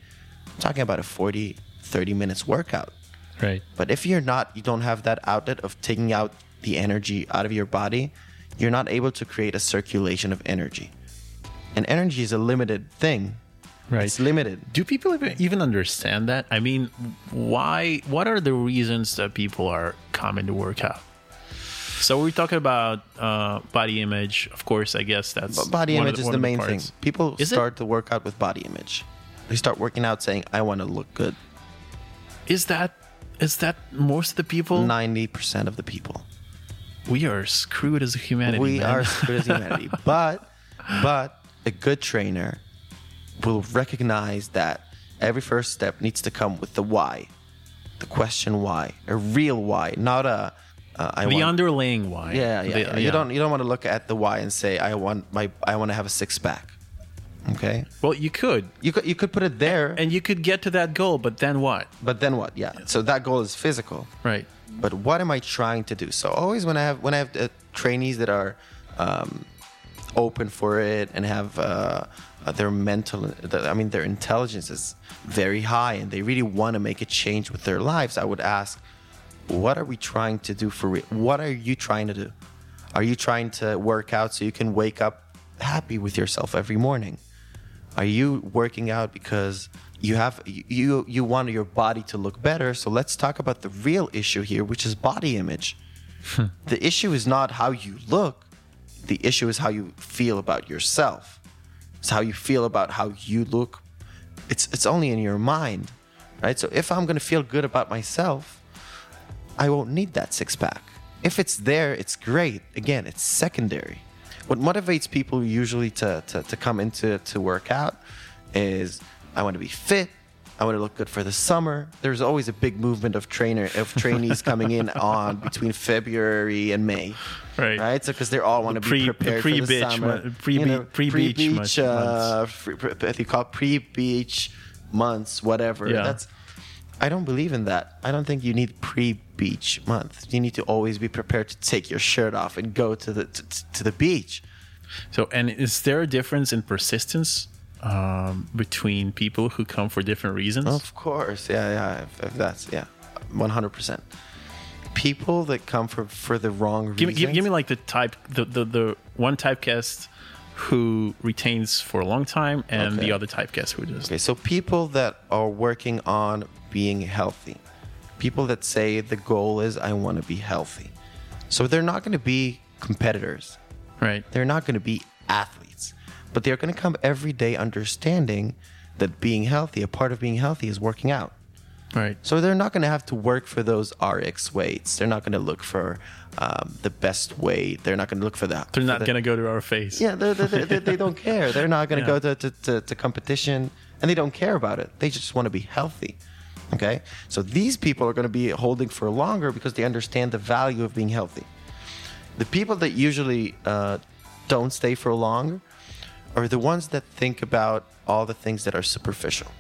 I'm talking about a 40, 30 minutes workout. Right. But if you're not, you don't have that outlet of taking out the energy out of your body, you're not able to create a circulation of energy. And energy is a limited thing. Right. It's limited. Do people even, understand that? I mean, why? What are the reasons that people are coming to work out? So we're talking about uh, body image. Of course, I guess that's But body image is the main thing. People Is it? start to work out with body image. They start working out saying, I want to look good. Is that is that most of the people? 90% of the people. We are screwed as a humanity. we man. are screwed as a humanity. But, but a good trainer will recognize that every first step needs to come with the why, the question why, a real why, not a. Uh, I the want, underlying why. Yeah, yeah, The- yeah. You don't you don't want to look at the why and say I want my I want to have a six pack. Okay, Well, you could, you could you could put it there, and you could get to that goal, but then what? but then what? Yeah. So that goal is physical. Right. but what am I trying to do? So always when I have when I have uh, trainees that are um, open for it and have uh, uh, their mental, I mean their intelligence is very high and they really want to make a change with their lives, I would ask, what are we trying to do for real? What are you trying to do? Are you trying to work out so you can wake up happy with yourself every morning? Are you working out because you have you you want your body to look better? So let's talk about the real issue here, which is body image. the issue is not how you look. The issue is how you feel about yourself. It's how you feel about how you look. It's it's only in your mind, right? So if I'm gonna feel good about myself, I won't need that six pack. If it's there, it's great. Again, it's secondary. What motivates people usually to, to, to come into to work out is I want to be fit. I want to look good for the summer. There's always a big movement of trainer of trainees coming in on between February and May. Right. Right. So because they all want to pre- be the prepared for the summer. pre-be- pre-beach months- uh, free, pre- if you call it pre-beach months, whatever. Yeah. That's I don't believe in that. I don't think you need pre-beach month. You need to always be prepared to take your shirt off and go to the to, to the beach. So, and is there a difference in persistence um, between people who come for different reasons? Of course, yeah, yeah. If, if that's yeah, one hundred percent. People that come for for the wrong reasons. give me, give, give me like the type, the, the, the one typecast who retains for a long time, and Okay. the other typecast who just Okay, so people that are working on being healthy, people that say the goal is I want to be healthy. So they're not going to be competitors. right, They're not going to be athletes, but they're going to come every day understanding that being healthy, a part of being healthy is working out. right, So they're not going to have to work for those RX weights. They're not going to look for um, the best weight. They're not going to look for that. they're not the- gonna go to our face. yeah, they, they, they, they don't care. They're not going to Yeah. go to, to, to, to competition and they don't care about it. They just want to be healthy. Okay? So these people are going to be holding for longer because they understand the value of being healthy. the people that usually uh, don't stay for long are the ones that think about all the things that are superficial.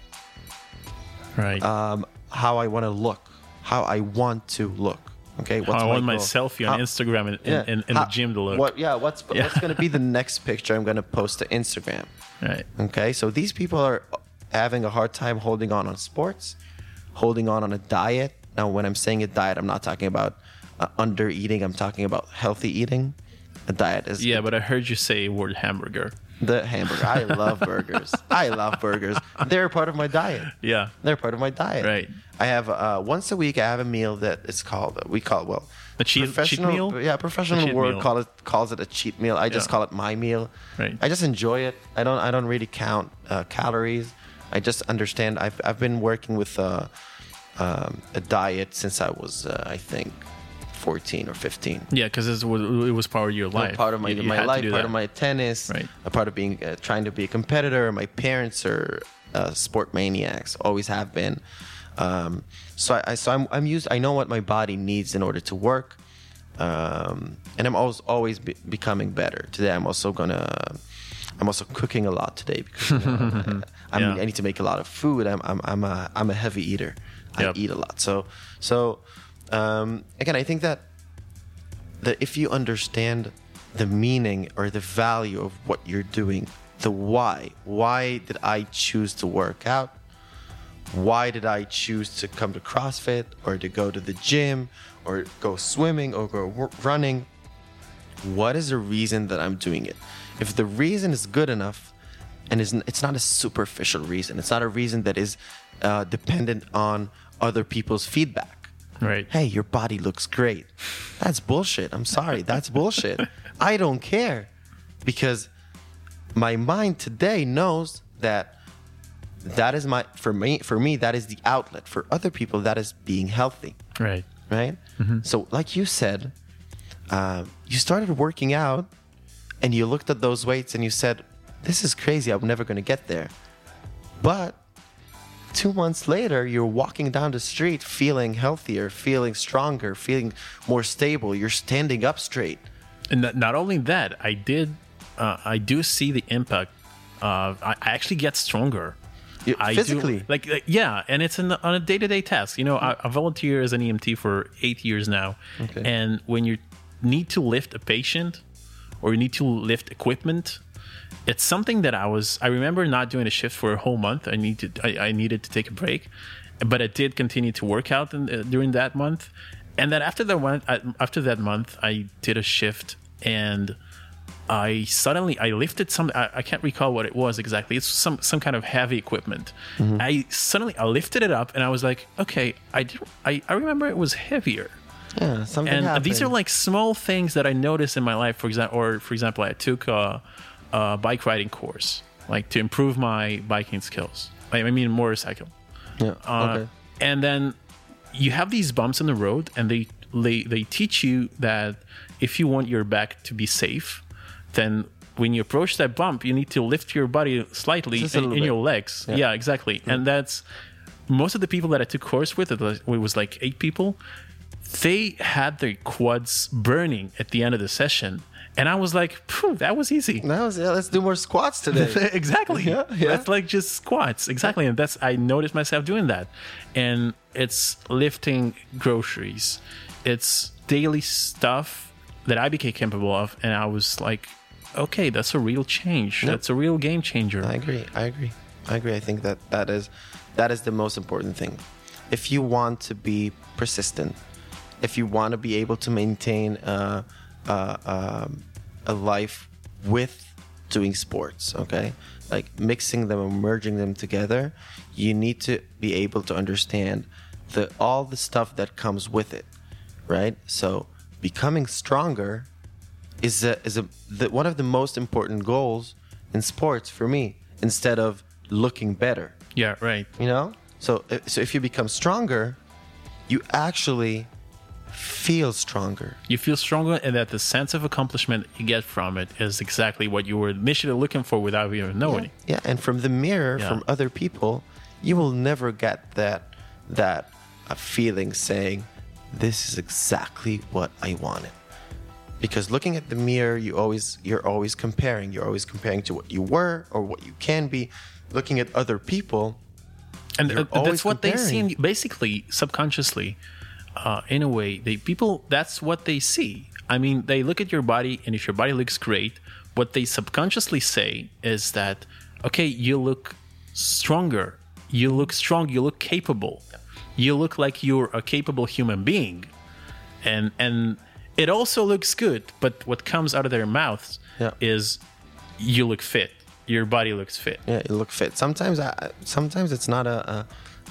Right. Um, how I want to look, how I want to look. Okay, How I my want my goal? selfie on How- Instagram and in, in, in how- the gym to look. What? Yeah. What's Yeah. what's going to be the next picture I'm going to post to Instagram? Right. Okay, so these people are having a hard time holding on on sports, holding on on a diet. Now, when I'm saying a diet, I'm not talking about uh, under eating. I'm talking about healthy eating. A diet is Yeah, but I heard you say word hamburger. The hamburger. I love burgers. I love burgers. They're part of my diet. Yeah. They're part of my diet. Right. I have uh, once a week. I have a meal that it's called. We call it well. A cheat- cheat professional, meal? Yeah, professional cheat word call it calls it a cheat meal. I just Yeah. call it my meal. Right. I just enjoy it. I don't. I don't really count uh, calories. I just understand. I've I've been working with uh, um, a diet since I was uh, I think. 14 or 15 Yeah, because it was, it was part of your life. part of my, You- you my life, part that. of my tennis, Right. a part of being uh, trying to be a competitor. My parents are uh, sport maniacs, always have been. Um, so I, I so I'm, I'm used. I know what my body needs in order to work, um, and I'm always always be, becoming better. Today I'm also gonna. I'm also cooking a lot today because you know, I, Yeah. I need to make a lot of food. I'm I'm I'm a I'm a heavy eater. I Yep. eat a lot. So so um, again, I think that that if you understand the meaning or the value of what you're doing, the why, why did I choose to work out? Why did I choose to come to CrossFit or to go to the gym or go swimming or go running? What is the reason that I'm doing it? If the reason is good enough and it's not a superficial reason, it's not a reason that is uh, dependent on other people's feedback Right. hey, your body looks great. That's bullshit. I'm sorry. That's bullshit. I don't care because my mind today knows that that is my for me for me that is the outlet for other people that is being healthy Right. right so like you said uh, you started working out and you looked at those weights and you said this is crazy i'm never going to get there but two months later you're walking down the street feeling healthier feeling stronger feeling more stable you're standing up straight And not, not only that, I did, uh, I do see the impact. Of, I, actually get stronger. You- I physically. do, like, like, yeah, and it's the, on a day to day task. You know, I, I volunteer as an EMT for eight years now, Okay. and when you need to lift a patient or you need to lift equipment, it's something that I was. I remember not doing a shift for a whole month. I needed, I, I needed to take a break, but I did continue to work out in, uh, during that month, and then after that one, uh, after that month, I did a shift and. I suddenly I lifted some I, I can't recall what it was exactly. It's some some kind of heavy equipment. I suddenly I lifted it up and I was like, okay, I did, I, I remember it was heavier. yeah something And these are like small things that I noticed in my life. For example, or for example, I took a, a bike riding course, like to improve my biking skills. I, mean, motorcycle. yeah Uh, okay And then you have these bumps in the road, and they they they teach you that if you want your back to be safe, then when you approach that bump, you need to lift your body slightly Just in, in your legs. Yeah, exactly. And that's most of the people that I took course with. It was, it was like eight people. They had their quads burning at the end of the session, and I was like, "Phew, that was easy." that was yeah let's do more squats today exactly. Yeah, yeah. That's like just squats. Exactly. And that's I noticed myself doing that. And it's lifting groceries. It's daily stuff that I became capable of and I was like, okay, that's a real change. That's a real game changer. I agree. I agree. I agree. I think that that is that is the most important thing. If you want to be persistent, if you want to be able to maintain uh, uh, um, a life with doing sports, okay, like mixing them and merging them together, you need to be able to understand the all the stuff that comes with it, right? So becoming stronger is a is a the, one of the most important goals in sports for me instead of looking better yeah, right. you know so so if you become stronger you actually feel stronger. You feel stronger and that the sense of accomplishment you get from it is exactly what you were initially looking for without even knowing. yeah and from the mirror Yeah. from other people you will never get that that uh, feeling saying this is exactly what i wanted. Because looking at the mirror you always you're always comparing. You're always comparing to what you were or what you can be. Looking at other people and uh, that's what they see basically subconsciously uh, in a way they people that's what they see. I mean they look at your body and if your body looks great what they subconsciously say is that okay you look stronger you look strong you look capable. You look like you're a capable human being. And and it also looks good but what comes out of their mouths Yeah. is you look fit your body looks fit. Yeah you look fit. Sometimes I, sometimes it's not a, a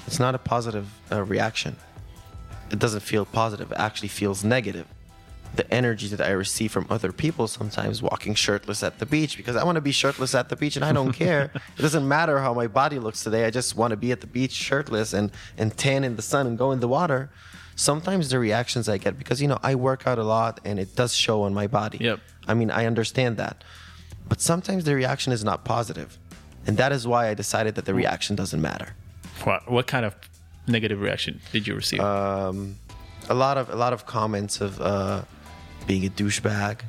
it's not a positive uh, reaction it doesn't feel positive it actually feels negative. The energy that i receive from other people sometimes walking shirtless at the beach because i want to be shirtless at the beach and i don't care. It doesn't matter how my body looks today i just want to be at the beach shirtless and and tan in the sun and go in the water. Sometimes the reactions i get because you know i work out a lot and it does show on my body. Yep. i mean i understand that. But sometimes the reaction is not positive and that is why i decided that the reaction doesn't matter. What, what kind of negative reaction did you receive um, a lot of a lot of comments of uh, being a douchebag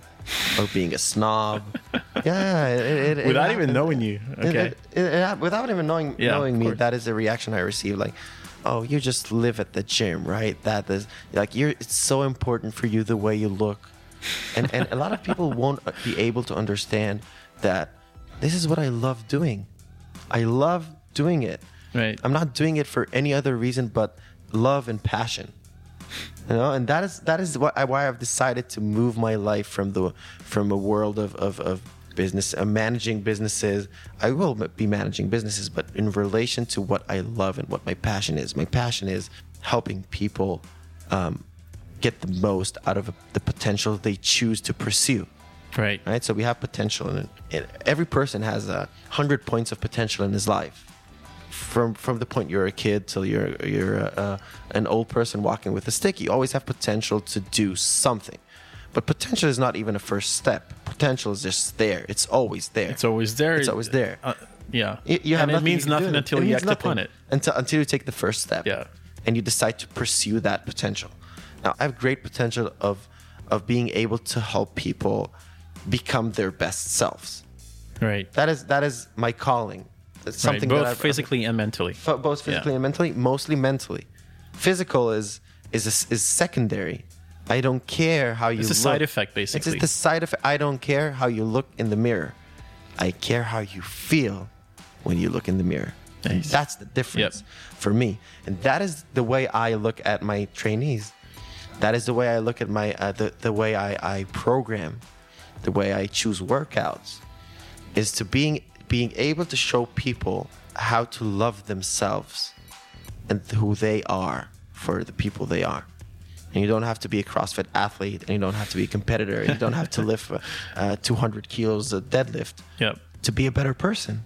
or being a snob. yeah, it, it, it without happened. even knowing you okay it- it- it hap- without even knowing Yeah, knowing me, course. that is the reaction I received. Like, oh, you just live at the gym, right? That is like you're. It's so important for you the way you look, and and a lot of people won't be able to understand that this is what I love doing. I love doing it. Right. I'm not doing it for any other reason but love and passion. You know, and that is that is why, why I've decided to move my life from the from a world of of, of business, uh, managing businesses. I will be managing businesses, but in relation to what I love and what my passion is. My passion is helping people um, get the most out of the potential they choose to pursue right right? So we have potential, and and every person has a hundred points of potential in his life. From from the point you're a kid till you're you're a, a, an old person walking with a stick, you always have potential to do something. But potential is not even a first step. Potential is just there. It's always there. It's always there. It's always there. Uh, yeah. You- you have and it nothing means do nothing until It you act upon it. Until until you take the first step. Yeah. And you decide to pursue that potential. Now I have great potential of of being able to help people become their best selves. Right. That is that is my calling. It's right. something Both I've, physically and mentally. F- both physically Yeah. and mentally, mostly mentally. Physical is is is secondary. I don't care how you It's a look. side effect, basically. It's just the side effect. I don't care how you look in the mirror. I care how you feel when you look in the mirror. Nice. that's the difference for me. And that is the way I look at my trainees. That is the way I look at my uh, the the way I, I program, the way I choose workouts, is to being being able to show people how to love themselves and who they are for the people they are. And you don't have to be a CrossFit athlete, and you don't have to be a competitor, and you don't have to lift uh, 200 kilos of deadlift Yep. to be a better person.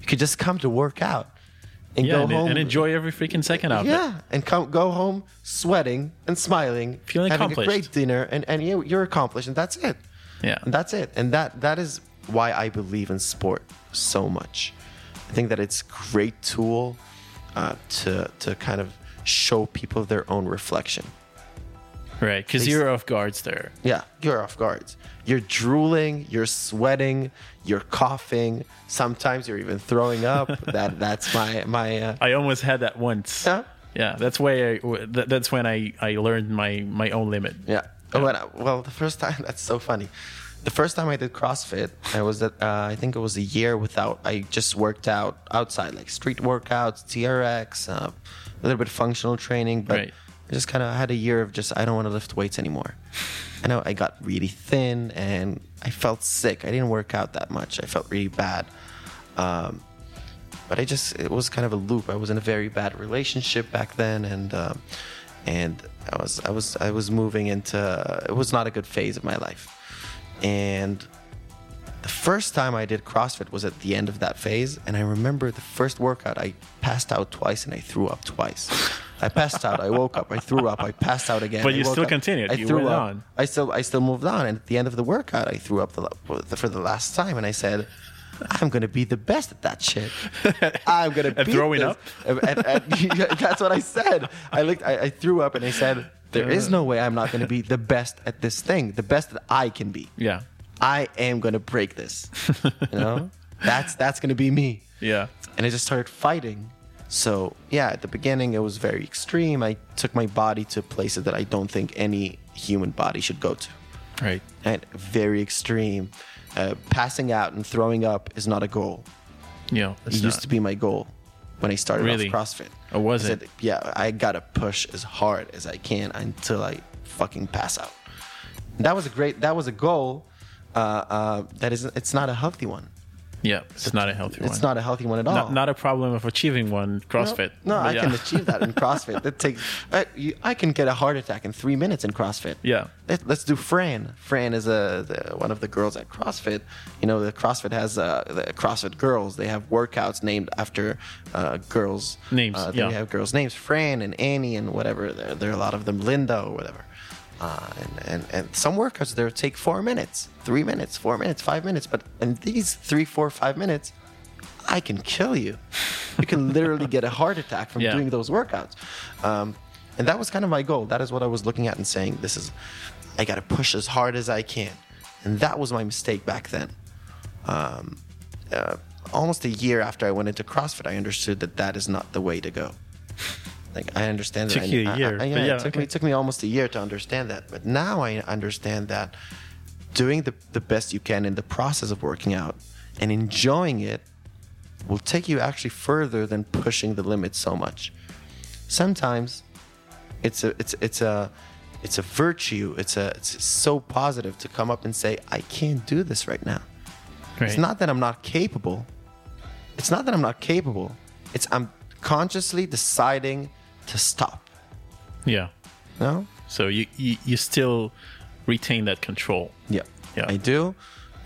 You could just come to work out and Yeah, go and, home and enjoy every freaking second of it. yeah, and come go home sweating and smiling, Feeling having a great dinner, and and you, you're accomplished, and that's it. Yeah. and that's it. And that that is why I believe in sport so much. I think that it's a great tool uh, to to kind of show people their own reflection. Right. Because you're off guards there. Yeah, you're off guards. You're drooling, you're sweating, you're coughing. Sometimes you're even throwing up. that that's my my. Uh, I almost had that once. Yeah? Yeah. That's why I, that's when I, I learned my, my own limit. Yeah. When I, well, the first time that's so funny. The first time I did CrossFit, I was at uh, I think it was a year without. I just worked out outside, like street workouts, TRX, uh, a little bit of functional training, but Right. I just kind of had a year of just I don't want to lift weights anymore. I know I got really thin and I felt sick. I didn't work out that much. I felt really bad. Um, but I just it was kind of a loop. I was in a very bad relationship back then, and um, and I was I was I was moving into it was not a good phase of my life, and the first time I did CrossFit was at the end of that phase, and I remember the first workout I passed out twice and I threw up twice. I passed out, I woke up, I threw up, I passed out again. But you still up, continued. I You threw went up. on. I still I still moved on, and at the end of the workout, I threw up the, for the last time, and I said. I'm gonna be the best at that shit. I'm gonna At beat throwing this." up? And- and- and that's what I said. I looked. I, I threw up, and I said, There is no way I'm not going to be the best at this thing, the best that I can be. Yeah. I am going to break this. You know, that's that's going to be me. Yeah. And I just started fighting. So yeah, at the beginning it was very extreme. I took my body to places that I don't think any human body should go to. Right. And very extreme. Uh, passing out and throwing up is not a goal. Yeah. it used to be my goal when I started Really? off CrossFit. Oh, was I it? said, yeah, I gotta push as hard as I can until I fucking pass out. That was a great. That was a goal. Uh, uh, that is, it's not a healthy one. Yeah. It's not a healthy one. It's not a healthy one at all. Not, not a problem of achieving one CrossFit. No, no, I yeah. can achieve that in CrossFit. That takes. I, you, I can get a heart attack in three minutes in CrossFit. Yeah. Let, let's do Fran. Fran is a the, one of the girls at CrossFit. You know, the CrossFit has uh, the CrossFit girls. They have workouts named after uh, girls Names, Uh, they yeah. have girls' names, Fran and Annie and whatever. There, there are a lot of them, Linda or whatever. Uh, and, and, and some workouts there take four minutes, three minutes, four minutes, five minutes. But in these three, four, five minutes, I can kill you. You can literally get a heart attack from Yeah. doing those workouts. Um, and that was kind of my goal. That is what I was looking at and saying, this is, I got to push as hard as I can. And that was my mistake back then. Um, uh, almost a year after I went into CrossFit, I understood that that is not the way to go. Like I understand that. Took you a I- I- year, I- yeah, yeah, it took okay. me it took me almost a year to understand that. But now I understand that doing the, the best you can in the process of working out and enjoying it will take you actually further than pushing the limits so much. Sometimes it's a it's it's a it's a virtue. It's a it's so positive to come up and say I can't do this right now. Right. It's not that I'm not capable. It's not that I'm not capable. It's I'm consciously deciding to stop. Yeah. No? So you, you you still retain that control. Yeah. Yeah. I do.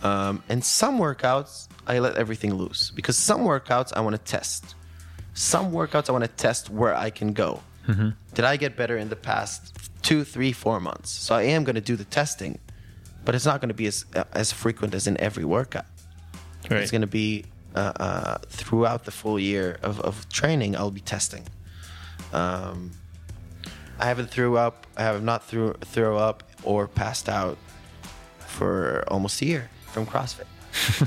Um, and some workouts, I let everything loose because some workouts I want to test. Some workouts I want to test where I can go. Mm-hmm. Did I get better in the past two, three, four months? So I am going to do the testing, but it's not going to be as as frequent as in every workout. Right. It's going to be uh, uh, throughout the full year of, of training. I'll be testing. Um, I haven't threw up. I have not threw throw up or passed out for almost a year from CrossFit,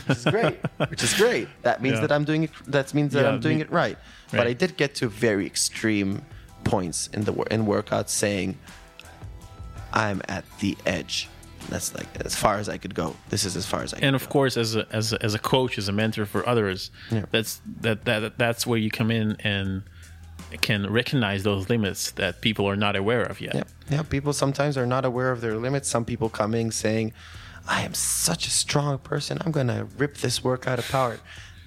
which is great. which is great. That means Yeah. that I'm doing it. That means that Yeah, I'm doing me- it right. But. I did get to very extreme points in the in workouts saying I'm at the edge. That's like as far as I could go. This is as far as I. and could of go. course as a, as a as a coach as a mentor for others Yeah. that's that, that that's where you come in and can recognize those limits that people are not aware of yet Yeah, yeah. People sometimes are not aware of their limits. Some people coming saying, "I am such a strong person. I'm gonna rip this workout apart."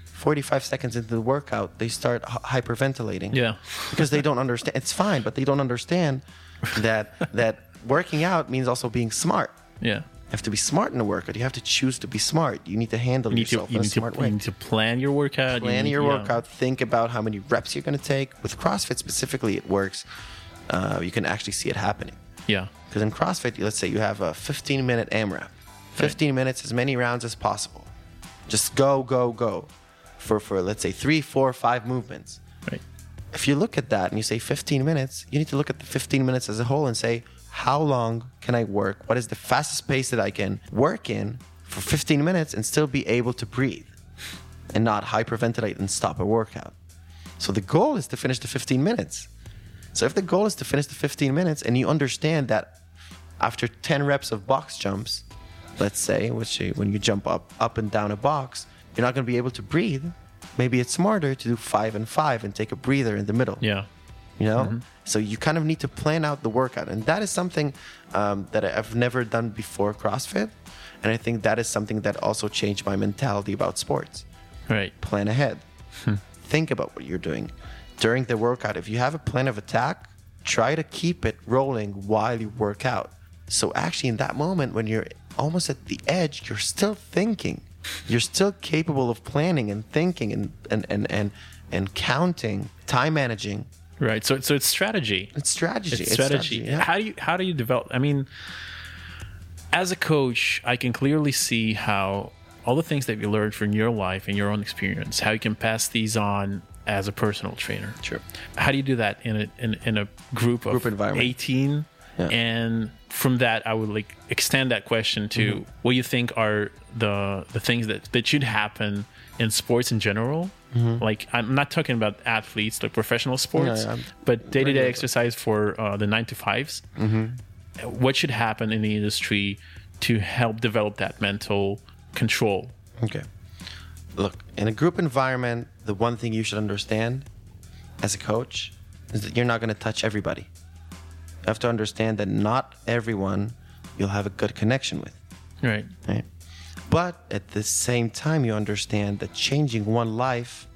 Forty-five seconds into the workout, they start hy- hyperventilating. Yeah. because they don't understand. It's fine, but they don't understand that that working out means also being smart. yeah have to be smart in a workout. You have to choose to be smart. You need to handle you need to yourself you in a need to, smart you way. need to plan your workout. You plan need- your workout. Think about how many reps you're going to take. With crossfit specifically it works. Uh, you can actually see it happening. Yeah. Because in crossfit let's say you have a 15 minute amrap 15 minutes as many rounds as possible. Just go go go for for let's say three four five movements. Right. If you look at that and you say 15 minutes you need to look at the 15 minutes as a whole and say how long can i work? What is the fastest pace that i can work in for 15 minutes and still be able to breathe and not hyperventilate and stop a workout? So the goal is to finish the 15 minutes. So if the goal is to finish the 15 minutes and you understand that after 10 reps of box jumps let's say which uh, when you jump up up and down a box you're not going to be able to breathe. Maybe it's smarter to do five and five and take a breather in the middle. Yeah. You know mm-hmm. So you kind of need to plan out the workout. And that is something um, that i've never done before crossfit. And i think that is something that also changed my mentality about sports. Right. Plan ahead. Think about what you're doing. During the workout if you have a plan of attack try to keep it rolling while you work out. So actually in that moment when you're almost at the edge you're still thinking. You're still capable of planning and thinking and and and and, and counting time managing right so so it's strategy it's strategy. it's strategy. yeah. How do you how do you develop? I mean, as a coach, I can clearly see how all the things that you learned from your life and your own experience, how you can pass these on as a personal trainer. Sure. How do you do that in a in, in a group of Group environment. 18 Yeah. And from that, I would like extend that question to Mm-hmm. what you think are the the things that that should happen in sports in general. Like I'm not talking about athletes, like professional sports, Mm-hmm. yeah. but day to day exercise for uh, the nine to 5s Mm-hmm. What should happen in the industry to help develop that mental control? Okay. Look, in a group environment, the one thing you should understand as a coach is that you're not going to touch everybody. You have to understand that not everyone you'll have a good connection with, Right. right? But at the same time, you understand that changing one life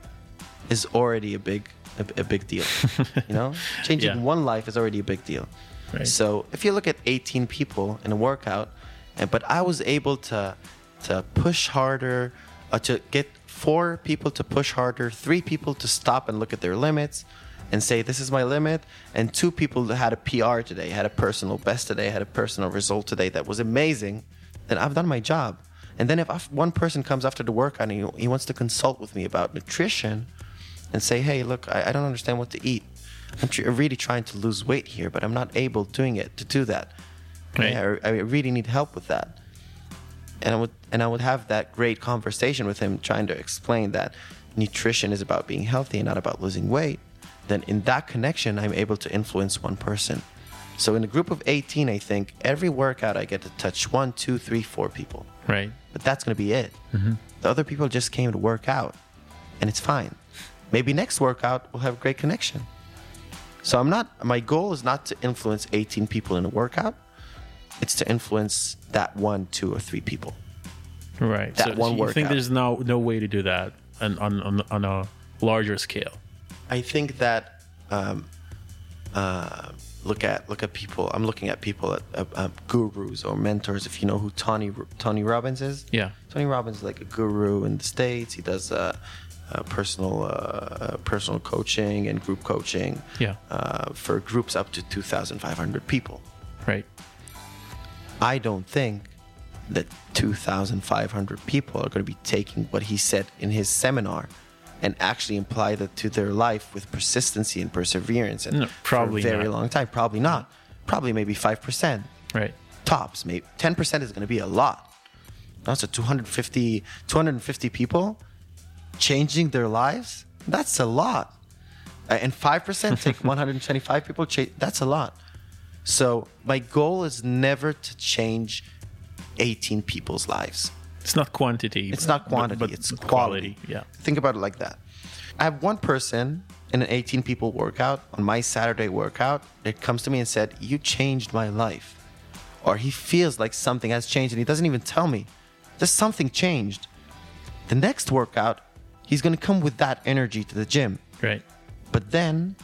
is already a big a, a big deal. you know, changing Yeah. one life is already a big deal. Right. So if you look at 18 people in a workout, and but I was able to to push harder, uh, to get four people to push harder, three people to stop and look at their limits, and say this is my limit, and two people that had a PR today, had a personal best today, had a personal result today that was amazing, then I've done my job. And then if one person comes after the workout and he, he wants to consult with me about nutrition, and say, hey, look, I, I don't understand what to eat. I'm tr- really trying to lose weight here, but I'm not able doing it to do that. Right. Yeah, I, I really need help with that. And I would and I would have that great conversation with him, trying to explain that nutrition is about being healthy and not about losing weight. Then in that connection, I'm able to influence one person. So in a group of 18, I think every workout I get to touch one, two, three, four people Right. but that's going to be it. The other people just came to work out, and it's fine. Maybe next workout we'll have a great connection. So I'm not. My goal is not to influence 18 people in a workout. It's to influence that one, two, or three people. Right. That one you think there's no no way to do that on on, on, on a larger scale? I think that um, uh, look at look at people. I'm looking at people at uh, uh, gurus or mentors. If you know who Tony Tony Robbins is, Yeah. Tony Robbins is like a guru in the states. He does uh, uh, personal uh, personal coaching and group coaching. Yeah. Uh, for groups up to 2,500 people. Right. I don't think that 2,500 people are going to be taking what he said in his seminar and actually apply that to their life with persistency and perseverance and No, probably for a very not. long time. Probably not. Probably maybe 5% Right. tops. Maybe 10% is going to be a lot. That's a 250, 250 people changing their lives. That's a lot. And 5% take 125 people. Cha- that's a lot. So my goal is never to change 18 people's lives. It's not quantity. It's not but- quantity, but it's quality. Yeah. Think about it like that. I have one person in an 18 people workout on my Saturday workout that comes to me and said, You changed my life. Or he feels like something has changed and he doesn't even tell me. Just something changed. The next workout, he's going to come with that energy to the gym. Right. But then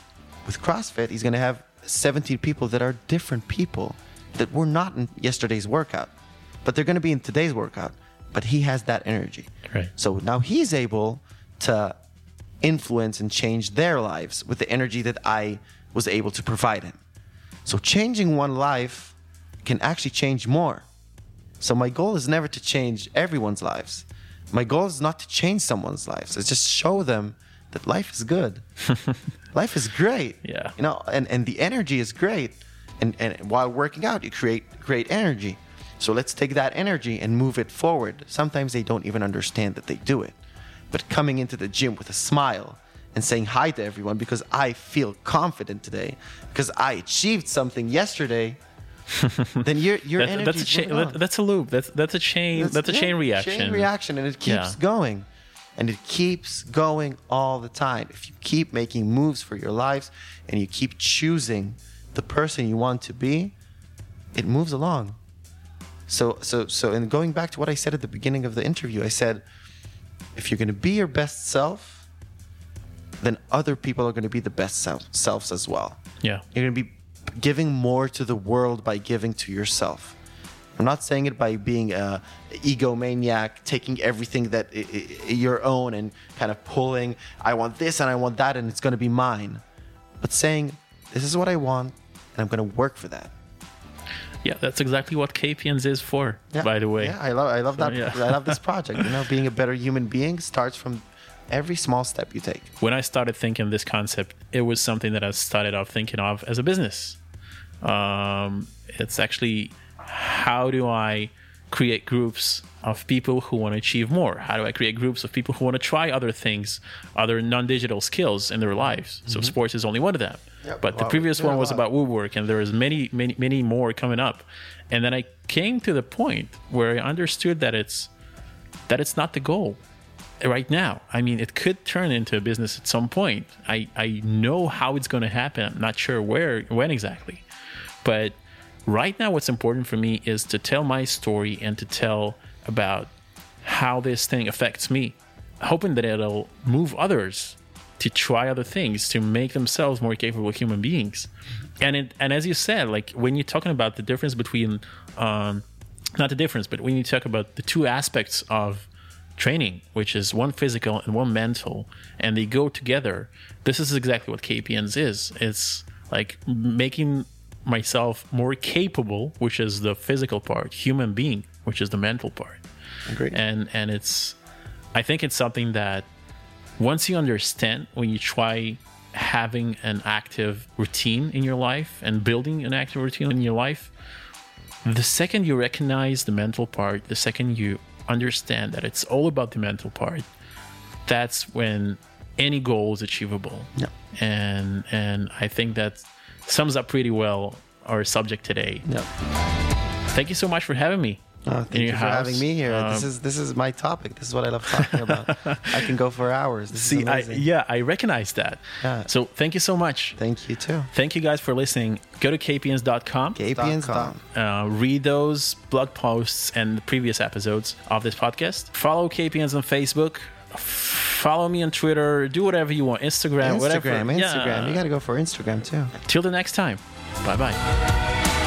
with CrossFit, he's going to have 17 people that are different people that were not in yesterday's workout, but they're going to be in today's workout. But he has that energy. Right. So now he's able to influence and change their lives with the energy that I was able to provide him. So changing one life can actually change more. So my goal is never to change everyone's lives. My goal is not to change someone's lives. It's just show them that life is good. life is great. Yeah. You know, and, and the energy is great. And and while working out, you create great energy. So let's take that energy and move it forward. Sometimes they don't even understand that they do it. But coming into the gym with a smile and saying hi to everyone because I feel confident today, because I achieved something yesterday, then your your energy that's a chain. That, that's a loop. That's that's a chain. That's, a yeah, chain reaction. Chain reaction, and it keeps Yeah. going, and it keeps going all the time. If you keep making moves for your lives, and you keep choosing the person you want to be, it moves along. So, so, so, and going back to what I said at the beginning of the interview, I said, if you're going to be your best self, then other people are going to be the best self, selves as well. Yeah. You're going to be giving more to the world by giving to yourself. I'm not saying it by being a egomaniac, taking everything that i- i- your own and kind of pulling, I want this and I want that and it's going to be mine. But saying, this is what I want and I'm going to work for that. Yeah. That's exactly what KPNs is for. Yeah. By the way. Yeah, I love I love that yeah. I love this project. You know, being a better human being starts from every small step you take. when I started thinking this concept, it was something that I started off thinking of as a business. Um, it's actually how do I create groups of people who want to achieve more? How do I create groups of people who want to try other things, other non-digital skills in their lives? So sports is only one of them. Yep. But the previous Yeah, one was wow. about woodwork, and there is many, many, many more coming up. And then I came to the point where I understood that it's that it's not the goal right now. I mean, it could turn into a business at some point. I, I know how it's going to happen. I'm not sure where, when exactly. But right now, what's important for me is to tell my story and to tell about how this thing affects me, hoping that it'll move others to try other things to make themselves more capable human beings. And it, and as you said, like when you're talking about the difference between, um, not the difference, but when you talk about the two aspects of training, which is one physical and one mental, and they go together. This is exactly what KPNs is. It's like making myself more capable, which is the physical part, human being, which is the mental part. Agreed. And and it's I think it's something that once you understand when you try having an active routine in your life and building an active routine in your life, the second you recognize the mental part, the second you understand that it's all about the mental part, that's when any goal is achievable. Yeah. And and I think that sums up pretty well our subject today. Yeah. Thank you so much for having me. Oh, thank your you for having me here. this Um, is this is my topic. This is what I love talking about. I can go for hours. This See, is I, yeah, I recognize that. Yeah. So thank you so much. Thank you too. Thank you guys for listening. Go to kpns.com. Gapians com. Dom. uh, read those blog posts and the previous episodes of this podcast. Follow KPNs on Facebook. Follow me on Twitter. Do whatever you want. Instagram, whatever. Instagram, Instagram. Yeah. You got to go for Instagram too. Till the next time. Bye bye.